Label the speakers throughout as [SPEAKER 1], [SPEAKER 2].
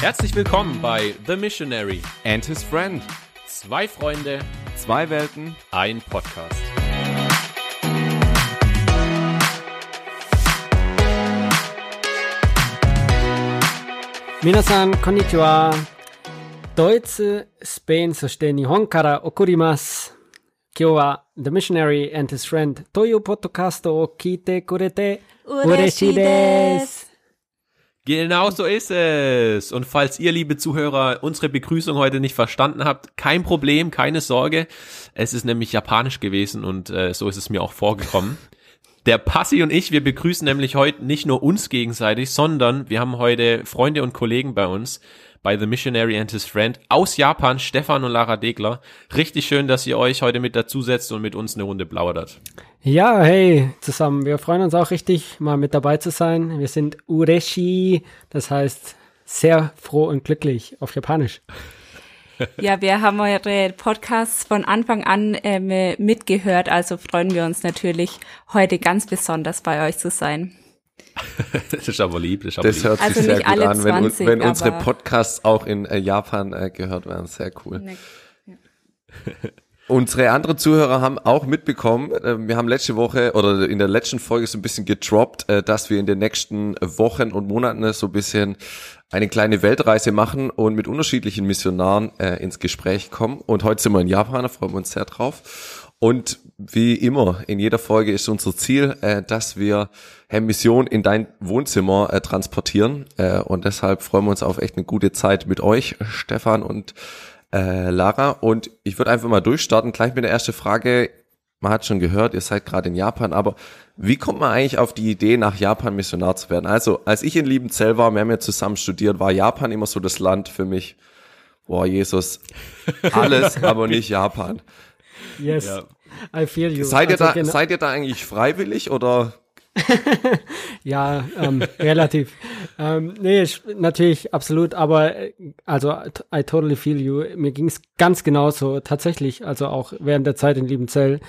[SPEAKER 1] Herzlich willkommen bei The Missionary.
[SPEAKER 2] And his friend.
[SPEAKER 1] Zwei Freunde,
[SPEAKER 2] Zwei Welten.
[SPEAKER 1] ein Podcast.
[SPEAKER 3] 皆さん、こんにちは。ドイツ、スペイン、そして日本から送ります。今日は The Missionary and His Friend というポッドキャストを聞いてくれて嬉しいです。
[SPEAKER 1] Genau so ist es. Und falls ihr, liebe Zuhörer, unsere Begrüßung heute nicht verstanden habt, kein Problem, keine Sorge. Es ist nämlich japanisch gewesen und äh, so ist es mir auch vorgekommen. Der Passi und ich, wir begrüßen nämlich heute nicht nur uns gegenseitig, sondern wir haben heute Freunde und Kollegen bei uns, bei The Missionary and His Friend aus Japan, Stefan und Lara Degler. Richtig schön, dass ihr euch heute mit dazusetzt und mit uns eine Runde plaudert.
[SPEAKER 3] Ja, hey, zusammen. Wir freuen uns auch richtig, mal mit dabei zu sein. Wir sind Ureshi, das heißt sehr froh und glücklich auf Japanisch.
[SPEAKER 4] Ja, wir haben eure Podcasts von Anfang an ähm, mitgehört, also freuen wir uns natürlich, heute ganz besonders bei euch zu sein.
[SPEAKER 1] Das ist aber lieb, das ist aber
[SPEAKER 2] Das
[SPEAKER 1] lieb.
[SPEAKER 2] hört
[SPEAKER 4] Also
[SPEAKER 2] sich sehr
[SPEAKER 4] nicht
[SPEAKER 2] gut
[SPEAKER 4] alle
[SPEAKER 2] an, wenn,
[SPEAKER 4] 20,
[SPEAKER 2] wenn unsere Podcasts auch in äh, Japan äh, gehört werden. Sehr cool.
[SPEAKER 4] Ne-
[SPEAKER 2] Unsere anderen Zuhörer haben auch mitbekommen, äh, wir haben letzte Woche oder in der letzten Folge so ein bisschen gedroppt, äh, dass wir in den nächsten Wochen und Monaten so ein bisschen eine kleine Weltreise machen und mit unterschiedlichen Missionaren äh, ins Gespräch kommen. Und heute sind wir in Japan, da freuen wir uns sehr drauf. Und wie immer, in jeder Folge ist unser Ziel, äh, dass wir hey, Mission in dein Wohnzimmer äh, transportieren. Äh, und deshalb freuen wir uns auf echt eine gute Zeit mit euch, Stefan und äh, Lara. Und ich würde einfach mal durchstarten, gleich mit der ersten Frage. Man hat schon gehört, ihr seid gerade in Japan, aber wie kommt man eigentlich auf die Idee, nach Japan Missionar zu werden? Also, als ich in Liebenzell war, wir haben ja zusammen studiert, war Japan immer so das Land für mich. Boah, Jesus. Alles, aber nicht Japan.
[SPEAKER 3] Yes,
[SPEAKER 1] Ja.
[SPEAKER 3] I feel you.
[SPEAKER 2] Seid ihr
[SPEAKER 3] Also
[SPEAKER 2] da,
[SPEAKER 3] genau-
[SPEAKER 2] seid ihr da eigentlich freiwillig oder?
[SPEAKER 3] Ja, ähm, relativ. ähm, nee, ich- natürlich, absolut, aber äh, also I totally feel you. Mir ging's ganz genauso. Tatsächlich, also auch während der Zeit in Liebenzell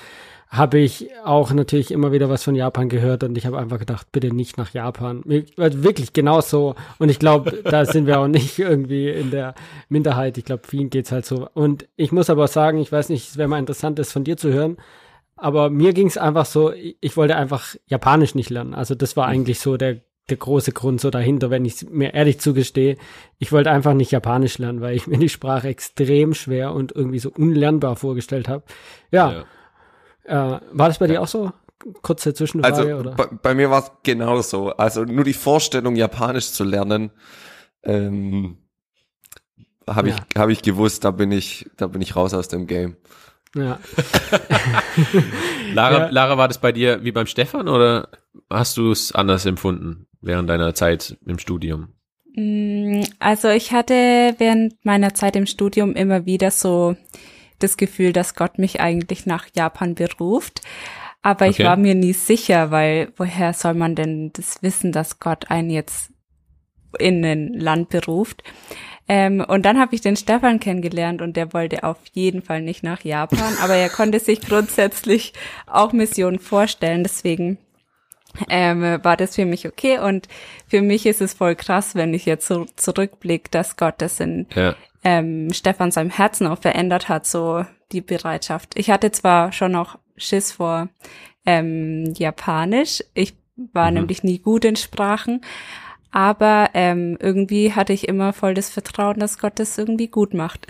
[SPEAKER 3] habe ich auch natürlich immer wieder was von Japan gehört und ich habe einfach gedacht, bitte nicht nach Japan. Also Wirklich genauso. Und ich glaube, da sind wir auch nicht irgendwie in der Minderheit. Ich glaube, vielen geht's halt so. Und ich muss aber sagen, ich weiß nicht, es wäre mal interessant, das von dir zu hören. Aber mir ging es einfach so, ich wollte einfach Japanisch nicht lernen. Also das war eigentlich so der, der große Grund so dahinter, wenn ich mir ehrlich zugestehe. Ich wollte einfach nicht Japanisch lernen, weil ich mir die Sprache extrem schwer und irgendwie so unlernbar vorgestellt habe. Ja, Äh, war das bei dir auch so? Kurze Zwischenfrage,
[SPEAKER 2] Also
[SPEAKER 3] oder?
[SPEAKER 2] bei, bei mir war es genauso. Also nur die Vorstellung, Japanisch zu lernen, ähm, habe
[SPEAKER 3] Ja.
[SPEAKER 2] ich, habe ich gewusst, da bin ich, da bin ich raus aus dem Game.
[SPEAKER 3] Ja.
[SPEAKER 1] Lara,
[SPEAKER 3] Ja.
[SPEAKER 1] Lara, war das bei dir wie beim Stefan oder hast du es anders empfunden während deiner Zeit im Studium?
[SPEAKER 4] Mm, Also ich hatte während meiner Zeit im Studium immer wieder so das Gefühl, dass Gott mich eigentlich nach Japan beruft. Aber ich
[SPEAKER 1] Okay.
[SPEAKER 4] war mir nie sicher, weil woher soll man denn das wissen, dass Gott einen jetzt in ein Land beruft? Ähm, und dann habe ich den Stefan kennengelernt und der wollte auf jeden Fall nicht nach Japan, aber er konnte sich grundsätzlich auch Missionen vorstellen. Deswegen ähm, war das für mich okay. Und für mich ist es voll krass, wenn ich jetzt so zurückblicke, dass Gott das in
[SPEAKER 1] Ja.
[SPEAKER 4] Ähm, Stefan seinem Herzen auch verändert hat, so die Bereitschaft. Ich hatte zwar schon noch Schiss vor ähm, Japanisch. Ich war
[SPEAKER 1] Mhm.
[SPEAKER 4] nämlich nie gut in Sprachen. Aber ähm, irgendwie hatte ich immer voll das Vertrauen, dass Gott das irgendwie gut macht.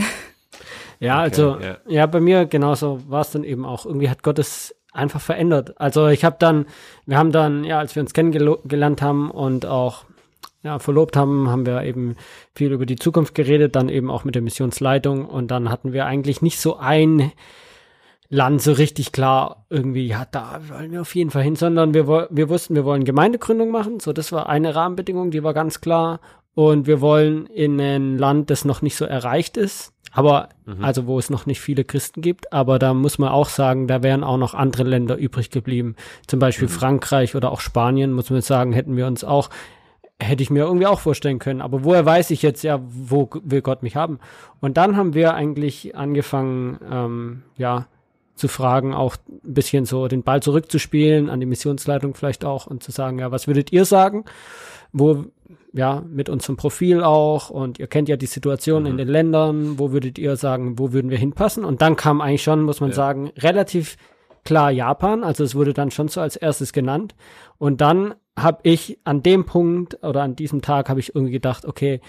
[SPEAKER 3] Ja, also
[SPEAKER 1] ja.
[SPEAKER 3] ja. bei mir genauso war es dann eben auch. Irgendwie hat Gott es einfach verändert. Also ich habe dann, wir haben dann, ja, als wir uns kennengelernt haben und auch ja, verlobt haben, haben wir eben viel über die Zukunft geredet, dann eben auch mit der Missionsleitung. Und dann hatten wir eigentlich nicht so ein Land so richtig klar irgendwie, ja, da wollen wir auf jeden Fall hin, sondern wir, wir wussten, wir wollen Gemeindegründung machen, so das war eine Rahmenbedingung, die war ganz klar. Und wir wollen in ein Land, das noch nicht so erreicht ist, aber also wo es noch nicht viele Christen gibt, aber da muss man auch sagen, da wären auch noch andere Länder übrig geblieben, zum Beispiel Frankreich oder auch Spanien, muss man sagen, hätten wir uns auch hätte ich mir irgendwie auch vorstellen können. Aber woher weiß ich jetzt ja, wo will Gott mich haben? Und dann haben wir eigentlich angefangen, ähm, ja, zu fragen, auch ein bisschen so den Ball zurückzuspielen, an die Missionsleitung vielleicht auch und zu sagen, ja, was würdet ihr sagen? Wo, ja, mit unserem Profil auch und ihr kennt ja die Situation
[SPEAKER 1] Mhm.
[SPEAKER 3] in den Ländern, wo würdet ihr sagen, wo würden wir hinpassen? Und dann kam eigentlich schon, muss man
[SPEAKER 1] Ja.
[SPEAKER 3] sagen, relativ klar Japan, also es wurde dann schon so als erstes genannt. Und dann habe ich an dem Punkt oder an diesem Tag habe ich irgendwie gedacht, okay,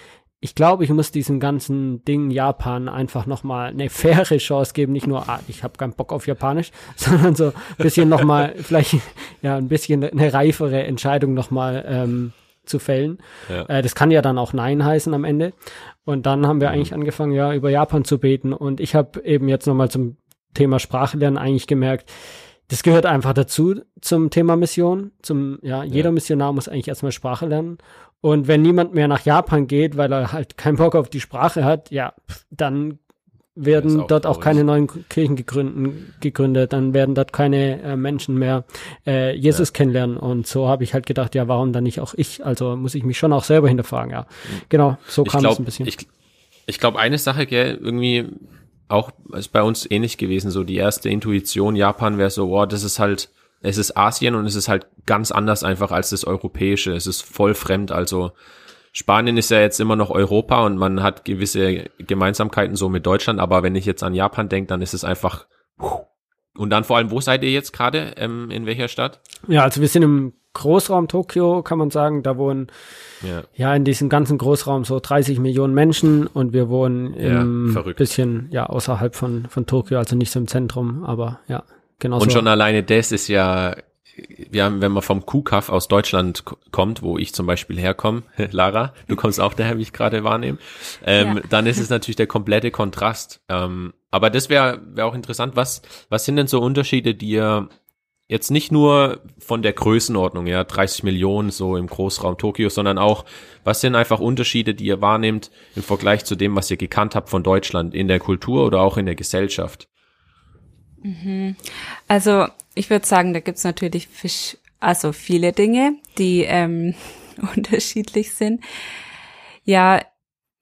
[SPEAKER 3] ich glaube, ich muss diesem ganzen Ding Japan einfach nochmal eine faire Chance geben. Nicht nur, ah, ich habe keinen Bock auf Japanisch, sondern so ein bisschen nochmal, vielleicht ja ein bisschen eine reifere Entscheidung nochmal ähm, zu fällen.
[SPEAKER 1] Ja.
[SPEAKER 3] Äh, das kann ja dann auch Nein heißen am Ende. Und dann haben wir eigentlich angefangen, ja, über Japan zu beten. Und ich habe eben jetzt nochmal zum Thema Sprache lernen eigentlich gemerkt, das gehört einfach dazu zum Thema Mission. Zum, ja, jeder Missionar muss eigentlich erstmal Sprache lernen. Und wenn niemand mehr nach Japan geht, weil er halt keinen Bock auf die Sprache hat, ja, dann werden
[SPEAKER 1] auch
[SPEAKER 3] dort auch
[SPEAKER 1] traurig.
[SPEAKER 3] keine neuen Kirchen gegründet, gegründet, dann werden dort keine äh, Menschen mehr äh, Jesus kennenlernen. Und so habe ich halt gedacht, ja, warum dann nicht auch ich? Also muss ich mich schon auch selber hinterfragen, ja. Genau, so
[SPEAKER 1] ich
[SPEAKER 3] kam es ein bisschen.
[SPEAKER 1] ich, ich glaube, eine Sache, gell, irgendwie auch ist bei uns ähnlich gewesen. So die erste Intuition Japan wäre so, wow, das ist halt, es ist Asien und es ist halt ganz anders einfach als das Europäische. Es ist voll fremd. Also Spanien ist ja jetzt immer noch Europa und man hat gewisse Gemeinsamkeiten so mit Deutschland. Aber wenn ich jetzt an Japan denke, dann ist es einfach. Und dann vor allem, wo seid ihr jetzt gerade? Ähm, in welcher Stadt?
[SPEAKER 3] Ja, also wir sind im Großraum Tokio, kann man sagen. Da wohnen
[SPEAKER 1] Ja.
[SPEAKER 3] ja in diesem ganzen Großraum so 30 Millionen Menschen und wir wohnen
[SPEAKER 1] Ja,
[SPEAKER 3] im
[SPEAKER 1] verrückt.
[SPEAKER 3] bisschen ja außerhalb von von Tokio, also nicht so im Zentrum, aber ja, genau
[SPEAKER 1] Und
[SPEAKER 3] so.
[SPEAKER 1] schon alleine das ist ja, wir haben, wenn man vom Kuhkaff aus Deutschland kommt, wo ich zum Beispiel herkomme, Lara, du kommst auch daher, wie ich gerade wahrnehme, ähm,
[SPEAKER 4] Ja.
[SPEAKER 1] dann ist es natürlich der komplette Kontrast. Ähm, aber das wäre wär auch interessant, was, was sind denn so Unterschiede, die ihr jetzt nicht nur von der Größenordnung, ja, 30 Millionen so im Großraum Tokio, sondern auch, was sind einfach Unterschiede, die ihr wahrnehmt im Vergleich zu dem, was ihr gekannt habt von Deutschland in der Kultur oder auch in der Gesellschaft?
[SPEAKER 4] Also ich würde sagen, da gibt's natürlich fisch, also viele Dinge, die ähm, unterschiedlich sind. Ja,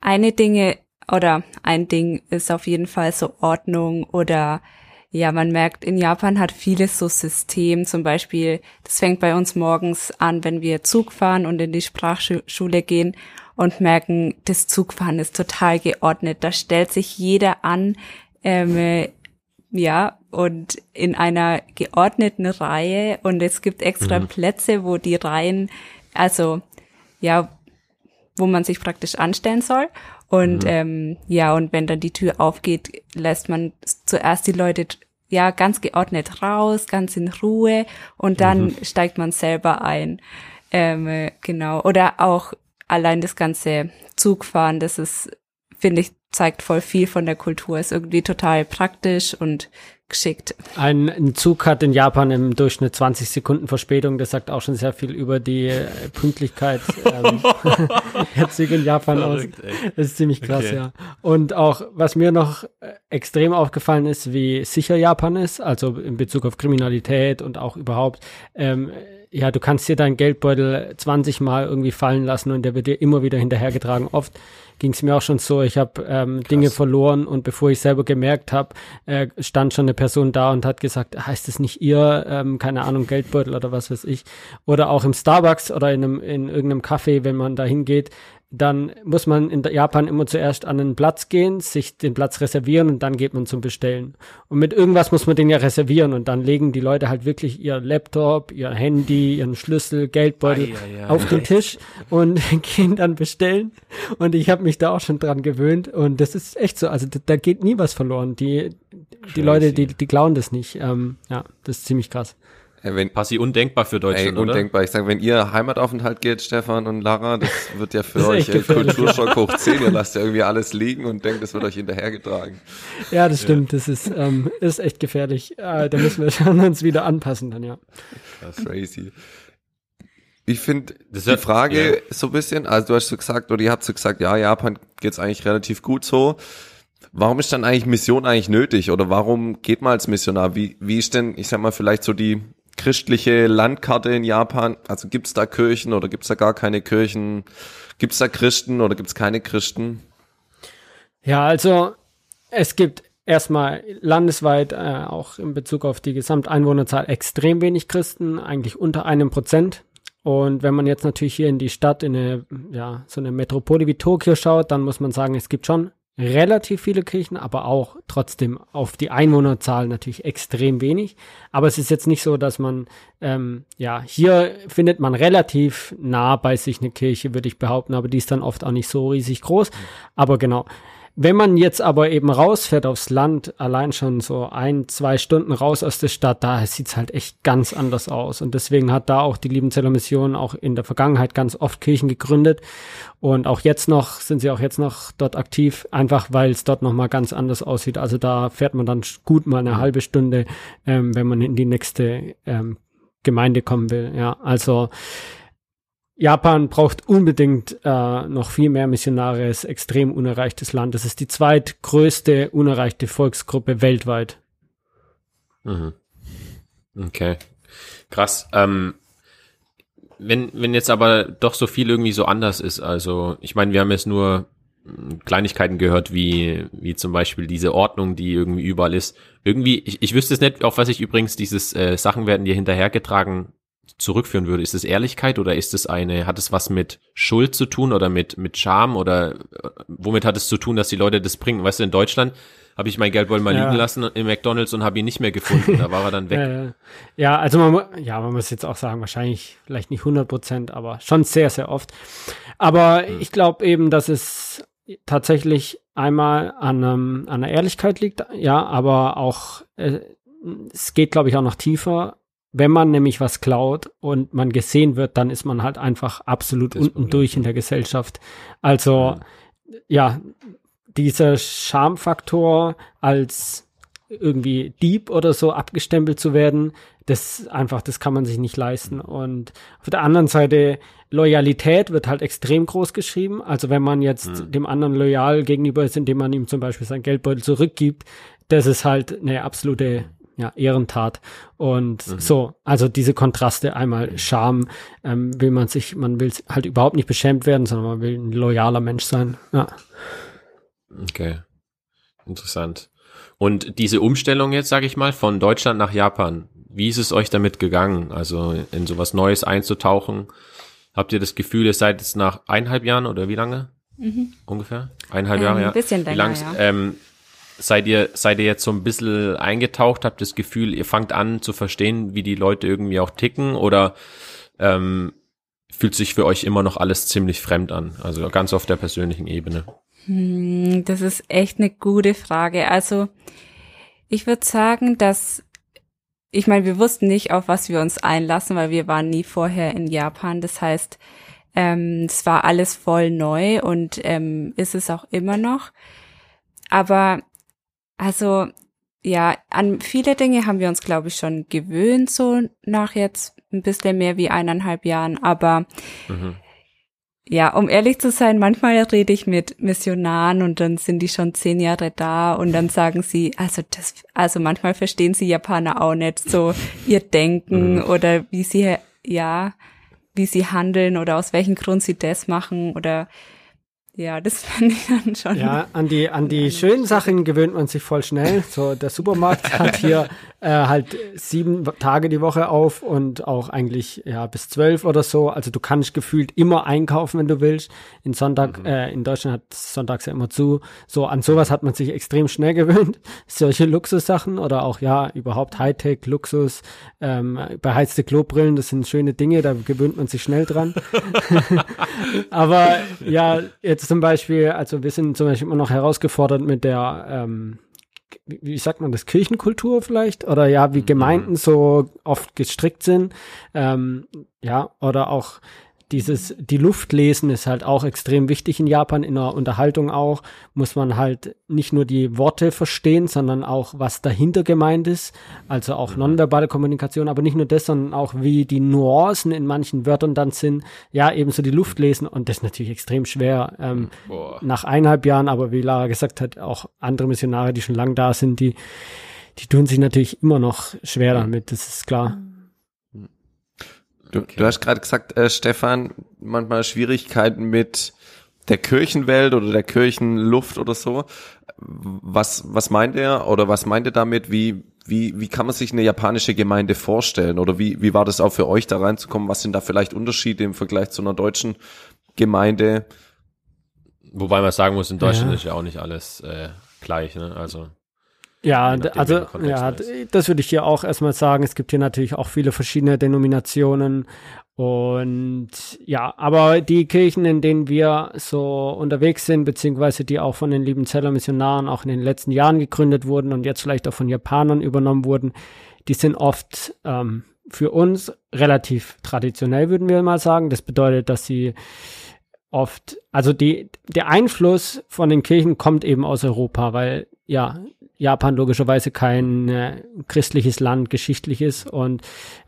[SPEAKER 4] eine Dinge oder ein Ding ist auf jeden Fall so Ordnung oder ja, man merkt, in Japan hat vieles so System, zum Beispiel, das fängt bei uns morgens an, wenn wir Zug fahren und in die Sprachschule gehen und merken, das Zugfahren ist total geordnet. Da stellt sich jeder an, ähm, ja, und in einer geordneten Reihe und es gibt extra Plätze, wo die Reihen, also ja, wo man sich praktisch anstellen soll. Und ähm, ja, und wenn dann die Tür aufgeht, lässt man zuerst die Leute ja ganz geordnet raus, ganz in Ruhe und dann steigt man selber ein. Ähm, äh, genau. Oder auch allein das ganze Zugfahren, das ist, finde ich, zeigt voll viel von der Kultur, ist irgendwie total praktisch und geschickt.
[SPEAKER 3] Ein, ein Zug hat in Japan im Durchschnitt 20 Sekunden Verspätung. Das sagt auch schon sehr viel über die äh, Pünktlichkeit ähm, der Züge in Japan aus.
[SPEAKER 1] Verrückt, ey.
[SPEAKER 3] Das ist ziemlich krass,
[SPEAKER 1] Okay.
[SPEAKER 3] ja. Und auch, was mir noch äh, extrem aufgefallen ist, wie sicher Japan ist, also in Bezug auf Kriminalität und auch überhaupt, ähm, ja, du kannst dir deinen Geldbeutel 20 Mal irgendwie fallen lassen und der wird dir immer wieder hinterhergetragen. Oft ging es mir auch schon so, ich habe ähm, Dinge verloren und bevor ich selber gemerkt habe, äh, stand schon eine Person da und hat gesagt, heißt es nicht ihr, ähm, keine Ahnung, Geldbeutel oder was weiß ich. Oder auch im Starbucks oder in, einem, in irgendeinem Café, wenn man da hingeht, dann muss man in Japan immer zuerst an einen Platz gehen, sich den Platz reservieren und dann geht man zum Bestellen. Und mit irgendwas muss man den ja reservieren und dann legen die Leute halt wirklich ihr Laptop, ihr Handy, ihren Schlüssel, Geldbeutel
[SPEAKER 1] Ei, ei, ei.
[SPEAKER 3] auf den Tisch und gehen dann bestellen. Und ich habe mich da auch schon dran gewöhnt und das ist echt so. Also da, da geht nie was verloren. Die, die Leute, die, die klauen das nicht. Ähm, ja, das ist ziemlich krass.
[SPEAKER 2] Ey, wenn,
[SPEAKER 1] Passi undenkbar für
[SPEAKER 2] ey,
[SPEAKER 1] Deutschland, oder?
[SPEAKER 2] undenkbar. Ich sage, wenn ihr Heimataufenthalt geht, Stefan und Lara, das wird ja für
[SPEAKER 3] Das
[SPEAKER 2] euch. Kulturschock hoch 10. Ihr lasst ja irgendwie alles liegen und denkt, es wird euch hinterhergetragen.
[SPEAKER 3] Ja, das stimmt. Das ist, ähm, ist echt gefährlich. Äh, da müssen wir schon uns wieder anpassen dann, ja.
[SPEAKER 2] Das ist crazy. Ich finde
[SPEAKER 1] Das
[SPEAKER 2] die Frage
[SPEAKER 1] ja.
[SPEAKER 2] so ein bisschen, also du hast so gesagt, oder ihr habt so gesagt, ja, Japan geht's eigentlich relativ gut so. Warum ist dann eigentlich Mission eigentlich nötig? Oder warum geht man als Missionar? Wie, wie ist denn, ich sag mal, vielleicht so die christliche Landkarte in Japan? Also gibt's da Kirchen oder gibt's da gar keine Kirchen? Gibt's da Christen oder gibt's keine Christen?
[SPEAKER 3] Ja, also es gibt erstmal landesweit, äh, auch in Bezug auf die Gesamteinwohnerzahl, extrem wenig Christen, eigentlich unter einem Prozent. Und wenn man jetzt natürlich hier in die Stadt, in eine, ja, so eine Metropole wie Tokio schaut, dann muss man sagen, es gibt schon relativ viele Kirchen, aber auch trotzdem auf die Einwohnerzahl natürlich extrem wenig. Aber es ist jetzt nicht so, dass man, ähm, ja, hier findet man relativ nah bei sich eine Kirche, würde ich behaupten, aber die ist dann oft auch nicht so riesig groß. Aber genau, wenn man jetzt aber eben rausfährt aufs Land, allein schon so ein, zwei Stunden raus aus der Stadt, da sieht's halt echt ganz anders aus. Und deswegen hat da auch die Liebenzeller Mission auch in der Vergangenheit ganz oft Kirchen gegründet. Und auch jetzt noch, sind sie auch jetzt noch dort aktiv, einfach weil es dort nochmal ganz anders aussieht. Also da fährt man dann gut mal eine halbe Stunde, ähm, wenn man in die nächste ähm, Gemeinde kommen will. Ja, also Japan braucht unbedingt äh, noch viel mehr Missionare, ist extrem unerreichtes Land. Das ist die zweitgrößte unerreichte Volksgruppe weltweit.
[SPEAKER 1] Mhm. Okay. Krass. Ähm, wenn, wenn jetzt aber doch so viel irgendwie so anders ist, also ich meine, wir haben jetzt nur hm, Kleinigkeiten gehört, wie, wie zum Beispiel diese Ordnung, die irgendwie überall ist. Irgendwie, ich, ich wüsste es nicht, auf was ich übrigens dieses äh, Sachen werden dir hinterhergetragen zurückführen würde. Ist es Ehrlichkeit oder ist es eine, hat es was mit Schuld zu tun oder mit, mit Scham oder äh, womit hat es zu tun, dass die Leute das bringen? Weißt du, in Deutschland habe ich mein Geldbeutel mal ja. liegen lassen im McDonalds und habe ihn nicht mehr gefunden. Da war er dann weg.
[SPEAKER 3] ja, ja, also man, ja, man muss jetzt auch sagen, wahrscheinlich vielleicht nicht 100 Prozent, aber schon sehr, sehr oft. Aber hm. ich glaube eben, dass es tatsächlich einmal an, um, an der Ehrlichkeit liegt, ja, aber auch, äh, es geht, glaube ich, auch noch tiefer wenn man nämlich was klaut und man gesehen wird, dann ist man halt einfach absolut das unten Problem. durch in der Gesellschaft. Also ja, dieser Schamfaktor als irgendwie Dieb oder so abgestempelt zu werden, das einfach, das kann man sich nicht leisten. Und auf der anderen Seite, Loyalität wird halt extrem groß geschrieben. Also wenn man jetzt mhm. dem anderen loyal gegenüber ist, indem man ihm zum Beispiel sein Geldbeutel zurückgibt, das ist halt eine absolute ja, Ehrentat. Und mhm. so, also diese Kontraste, einmal Scham, ähm, will man sich, man will halt überhaupt nicht beschämt werden, sondern man will ein loyaler Mensch sein. Ja.
[SPEAKER 1] Okay. Interessant. Und diese Umstellung jetzt, sage ich mal, von Deutschland nach Japan, wie ist es euch damit gegangen? Also in sowas Neues einzutauchen? Habt ihr das Gefühl, ihr seid jetzt nach eineinhalb Jahren oder wie lange? Mhm. Ungefähr? Eineinhalb ähm, Jahre, ja.
[SPEAKER 4] Ein bisschen länger, wie ja.
[SPEAKER 1] ähm, seid ihr, seid ihr jetzt so ein bisschen eingetaucht, habt das Gefühl, ihr fangt an zu verstehen, wie die Leute irgendwie auch ticken oder ähm, fühlt sich für euch immer noch alles ziemlich fremd an? Also ganz auf der persönlichen Ebene.
[SPEAKER 4] Hm, das ist echt eine gute Frage. Also ich würde sagen, dass ich meine, wir wussten nicht, auf was wir uns einlassen, weil wir waren nie vorher in Japan. Das heißt, ähm, es war alles voll neu und ähm, ist es auch immer noch. Aber also ja, an viele Dinge haben wir uns, glaube ich, schon gewöhnt, so nach jetzt ein bisschen mehr wie eineinhalb Jahren. Aber mhm. ja, um ehrlich zu sein, manchmal rede ich mit Missionaren und dann sind die schon zehn Jahre da und dann sagen sie, also das, also manchmal verstehen sie Japaner auch nicht so ihr Denken mhm. oder wie sie, ja, wie sie handeln oder aus welchem Grund sie das machen oder ja, das fand ich dann schon.
[SPEAKER 3] Ja, an die, an die schönen Sachen gewöhnt man sich voll schnell. So, der Supermarkt hat hier äh, halt sieben Tage die Woche auf und auch eigentlich ja bis zwölf oder so. Also du kannst gefühlt immer einkaufen, wenn du willst. In Sonntag, mhm. äh, in Deutschland hat Sonntags ja immer zu. So, an sowas hat man sich extrem schnell gewöhnt. Solche Luxussachen oder auch ja, überhaupt Hightech, Luxus, ähm, beheizte Klobrillen, das sind schöne Dinge, da gewöhnt man sich schnell dran. Aber ja, jetzt zum Beispiel, also wir sind zum Beispiel immer noch herausgefordert mit der ähm, wie sagt man das, Kirchenkultur vielleicht? Oder ja, wie mhm. Gemeinden so oft gestrickt sind. Ähm, ja, oder auch dieses, die Luft lesen ist halt auch extrem wichtig in Japan, in der Unterhaltung auch, muss man halt nicht nur die Worte verstehen, sondern auch, was dahinter gemeint ist, also auch mhm. nonverbale Kommunikation, aber nicht nur das, sondern auch, wie die Nuancen in manchen Wörtern dann sind, ja, ebenso die Luft lesen. Und das ist natürlich extrem schwer, ähm, nach eineinhalb Jahren, aber wie Lara gesagt hat, auch andere Missionare, die schon lang da sind, die, die tun sich natürlich immer noch schwer damit, das ist klar.
[SPEAKER 2] Du, okay. du hast gerade gesagt, äh, Stefan, manchmal Schwierigkeiten mit der Kirchenwelt oder der Kirchenluft oder so. Was, was meint er oder was meint er damit? Wie, wie, wie kann man sich eine japanische Gemeinde vorstellen? Oder wie, wie war das auch für euch da reinzukommen? Was sind da vielleicht Unterschiede im Vergleich zu einer deutschen Gemeinde?
[SPEAKER 1] Wobei man sagen muss, in Deutschland ja. ist ja auch nicht alles äh, gleich, ne? Also.
[SPEAKER 3] Ja, also ja, das würde ich hier auch erstmal sagen. Es gibt hier natürlich auch viele verschiedene Denominationen und ja, aber die Kirchen, in denen wir so unterwegs sind, beziehungsweise die auch von den Liebenzeller Missionaren auch in den letzten Jahren gegründet wurden und jetzt vielleicht auch von Japanern übernommen wurden, die sind oft ähm, für uns relativ traditionell, würden wir mal sagen. Das bedeutet, dass sie oft, also die, der Einfluss von den Kirchen kommt eben aus Europa, weil ja, Japan logischerweise kein äh, christliches Land geschichtlich ist und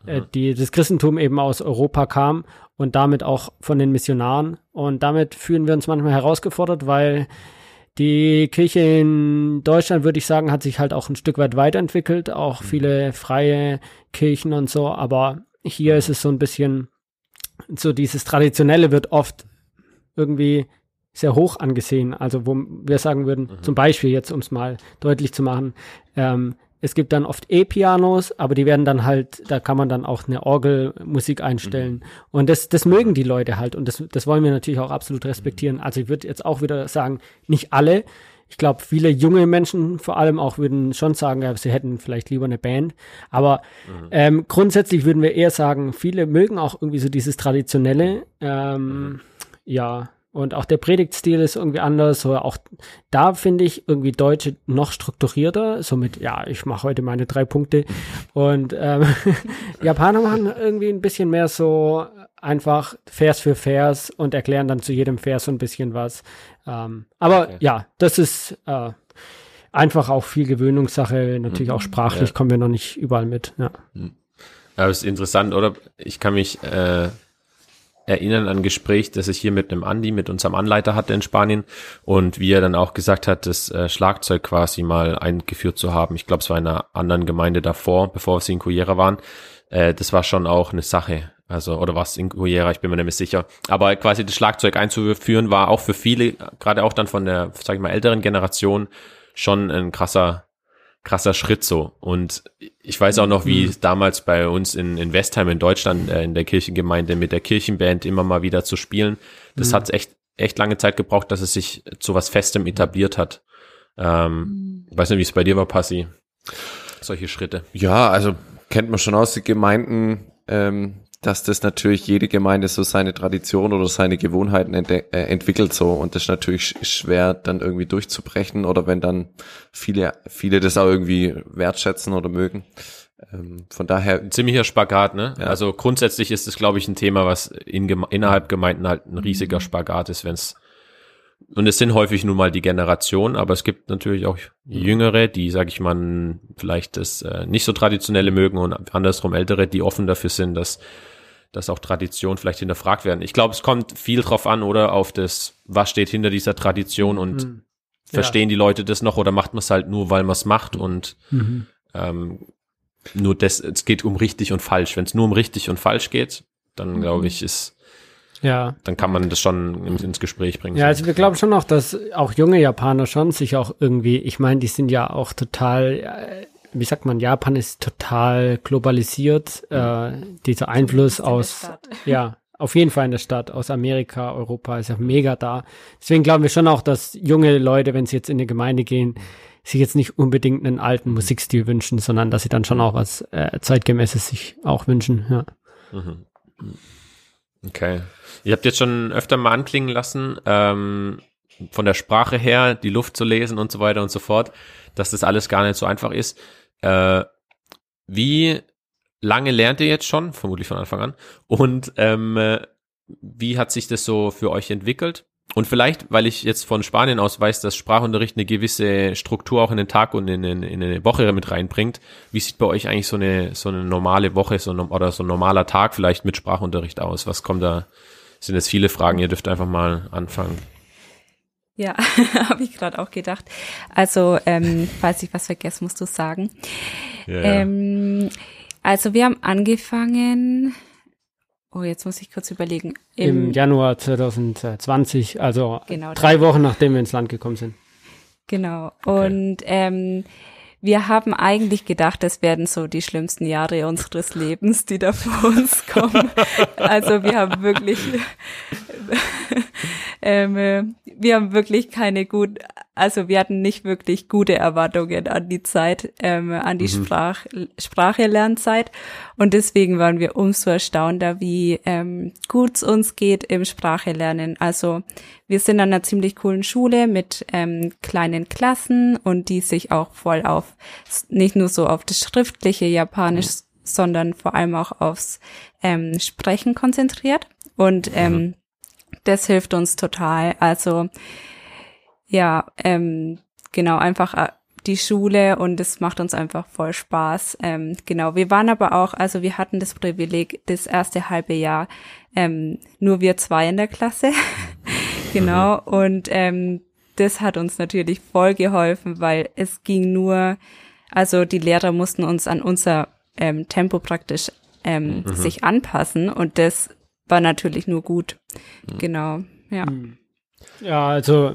[SPEAKER 3] äh, die, das Christentum eben aus Europa kam und damit auch von den Missionaren. Und damit fühlen wir uns manchmal herausgefordert, weil die Kirche in Deutschland, würde ich sagen, hat sich halt auch ein Stück weit weiterentwickelt, auch mhm. viele freie Kirchen und so, aber hier ist es so ein bisschen, so dieses Traditionelle wird oft irgendwie sehr hoch angesehen. Also wo wir sagen würden, mhm. zum Beispiel jetzt, um es mal deutlich zu machen, ähm, es gibt dann oft E-Pianos, aber die werden dann halt, da kann man dann auch eine Orgelmusik einstellen. Mhm. Und das, das mögen die Leute halt und das, das wollen wir natürlich auch absolut respektieren. Also ich würde jetzt auch wieder sagen, nicht alle. Ich glaube, viele junge Menschen vor allem auch würden schon sagen, ja, sie hätten vielleicht lieber eine Band. Aber mhm. ähm, grundsätzlich würden wir eher sagen, viele mögen auch irgendwie so dieses Traditionelle. Ähm, mhm. Ja, und auch der Predigtstil ist irgendwie anders. So auch da finde ich irgendwie Deutsche noch strukturierter. Somit, ja, ich mache heute meine drei Punkte. Und ähm, Japaner machen irgendwie ein bisschen mehr so einfach Vers für Vers und erklären dann zu jedem Vers so ein bisschen was. Ähm, aber okay. ja, das ist äh, einfach auch viel Gewöhnungssache. Natürlich mhm. auch sprachlich ja. kommen wir noch nicht überall mit. Ja.
[SPEAKER 1] Mhm. Aber ist interessant, oder? Ich kann mich äh, erinnern an ein Gespräch, das ich hier mit einem Andi, mit unserem Anleiter hatte in Spanien und wie er dann auch gesagt hat, das äh, Schlagzeug quasi mal eingeführt zu haben. Ich glaube, es war in einer anderen Gemeinde davor, bevor sie in Cuyera waren. Äh, das war schon auch eine Sache. Also, oder was in Cuyera, ich bin mir mehr sicher. Aber quasi das Schlagzeug einzuführen war auch für viele, gerade auch dann von der, sag ich mal, älteren Generation schon ein krasser krasser Schritt so. Und ich weiß auch noch, wie mhm. damals bei uns in, in Westheim in Deutschland äh, in der Kirchengemeinde mit der Kirchenband immer mal wieder zu spielen. Das mhm. hat echt, echt lange Zeit gebraucht, dass es sich zu was Festem etabliert hat. Ähm, mhm. weiß nicht, wie es bei dir war, Passi. Solche Schritte.
[SPEAKER 2] Ja, also kennt man schon aus den Gemeinden, ähm, dass das natürlich jede Gemeinde so seine Tradition oder seine Gewohnheiten äh, entwickelt so und das ist natürlich schwer dann irgendwie durchzubrechen oder wenn dann viele viele das auch irgendwie wertschätzen oder mögen.
[SPEAKER 1] Ähm, von daher ein ziemlicher Spagat, ne? Ja. Also grundsätzlich ist es glaube ich ein Thema, was in, innerhalb Gemeinden halt ein riesiger Spagat ist, wenn es und es sind häufig nun mal die Generationen, aber es gibt natürlich auch Jüngere, die, sag ich mal, vielleicht das äh, nicht so traditionelle mögen und andersrum Ältere, die offen dafür sind, dass dass auch Tradition vielleicht hinterfragt werden. Ich glaube, es kommt viel drauf an, oder auf das, was steht hinter dieser Tradition und mhm. verstehen ja. die Leute das noch oder macht man es halt nur, weil man es macht und mhm. ähm, nur das, es geht um richtig und falsch. Wenn es nur um richtig und falsch geht, dann mhm. glaube ich, ist ja. Dann kann man das schon ins Gespräch bringen.
[SPEAKER 3] Ja, also wir glauben schon auch, dass auch junge Japaner schon sich auch irgendwie, ich meine, die sind ja auch total äh, wie sagt man, Japan ist total globalisiert. Äh, dieser Einfluss aus, ja, auf jeden Fall in der Stadt, aus Amerika, Europa ist ja mega da. Deswegen glauben wir schon auch, dass junge Leute, wenn sie jetzt in eine Gemeinde gehen, sich jetzt nicht unbedingt einen alten mhm. Musikstil wünschen, sondern dass sie dann schon auch was äh, zeitgemäßes sich auch wünschen. Ja. Mhm.
[SPEAKER 1] Okay. Ihr habt jetzt schon öfter mal anklingen lassen, ähm, von der Sprache her, die Luft zu lesen und so weiter und so fort, dass das alles gar nicht so einfach ist. Äh, wie lange lernt ihr jetzt schon? Vermutlich von Anfang an. Und ähm, äh, wie hat sich das so für euch entwickelt? Und vielleicht, weil ich jetzt von Spanien aus weiß, dass Sprachunterricht eine gewisse Struktur auch in den Tag und in, in, in eine Woche mit reinbringt. Wie sieht bei euch eigentlich so eine, so eine normale Woche so, oder so ein normaler Tag vielleicht mit Sprachunterricht aus? Was kommt da? Sind jetzt viele Fragen, ihr dürft einfach mal anfangen.
[SPEAKER 4] Ja, habe ich gerade auch gedacht. Also, ähm, falls ich was vergesse, musst du sagen. Ja, ja. Ähm, also wir haben angefangen oh, jetzt muss ich kurz überlegen.
[SPEAKER 3] Im, Januar 2020, also
[SPEAKER 4] Genau.
[SPEAKER 3] drei Wochen nachdem wir ins Land gekommen sind.
[SPEAKER 4] Genau. Und ähm, wir haben eigentlich gedacht, das werden so die schlimmsten Jahre unseres Lebens, die da vor uns kommen. Also wir haben wirklich, ähm, äh, wir haben wirklich keine gut, also wir hatten nicht wirklich gute Erwartungen an die Zeit, ähm, an die Sprach, Sprache-Lernzeit. Und deswegen waren wir umso erstaunter, wie ähm, gut es uns geht im Sprache-Lernen. Also wir sind an einer ziemlich coolen Schule mit ähm, kleinen Klassen und die sich auch voll auf, nicht nur so auf das schriftliche Japanisch, sondern vor allem auch aufs ähm, Sprechen konzentriert. Und ähm, das hilft uns total. Also ja, ähm, genau, einfach äh, die Schule und es macht uns einfach voll Spaß. Ähm, genau, wir waren aber auch, also wir hatten das Privileg, das erste halbe Jahr ähm, nur wir zwei in der Klasse. genau, und ähm, das hat uns natürlich voll geholfen, weil es ging nur, also die Lehrer mussten uns an unser ähm, Tempo praktisch ähm, sich anpassen und das war natürlich nur gut. Genau, ja.
[SPEAKER 3] Ja, also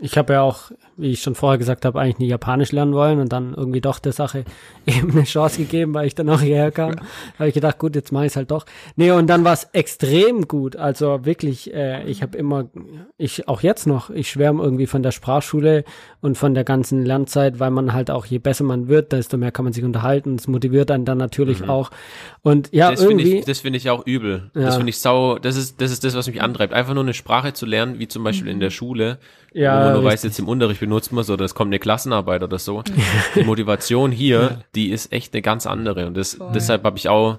[SPEAKER 3] ich habe ja auch, wie ich schon vorher gesagt habe, eigentlich nie Japanisch lernen wollen und dann irgendwie doch der Sache eben eine Chance gegeben, weil ich dann auch hierher kam. Habe ich gedacht, gut, jetzt mache ich es halt doch. Nee, und dann war es extrem gut. Also wirklich, äh, ich habe immer, ich auch jetzt noch, ich schwärme irgendwie von der Sprachschule und von der ganzen Lernzeit, weil man halt auch, je besser man wird, desto mehr kann man sich unterhalten. Es motiviert einen dann natürlich auch. Und ja,
[SPEAKER 1] Das finde
[SPEAKER 3] irgendwie.
[SPEAKER 1] ich, das finde ich auch übel.
[SPEAKER 3] Ja.
[SPEAKER 1] Das finde ich sau, das ist, das ist das, was mich antreibt. Einfach nur eine Sprache zu lernen, wie zum Beispiel in der Schule,
[SPEAKER 3] Ja,
[SPEAKER 1] man nur weiß,
[SPEAKER 3] richtig.
[SPEAKER 1] jetzt im Unterricht benutzt man so, oder es kommt eine Klassenarbeit oder so. Die Motivation hier, die ist echt eine ganz andere. Und das,
[SPEAKER 4] Voll.
[SPEAKER 1] deshalb habe ich auch,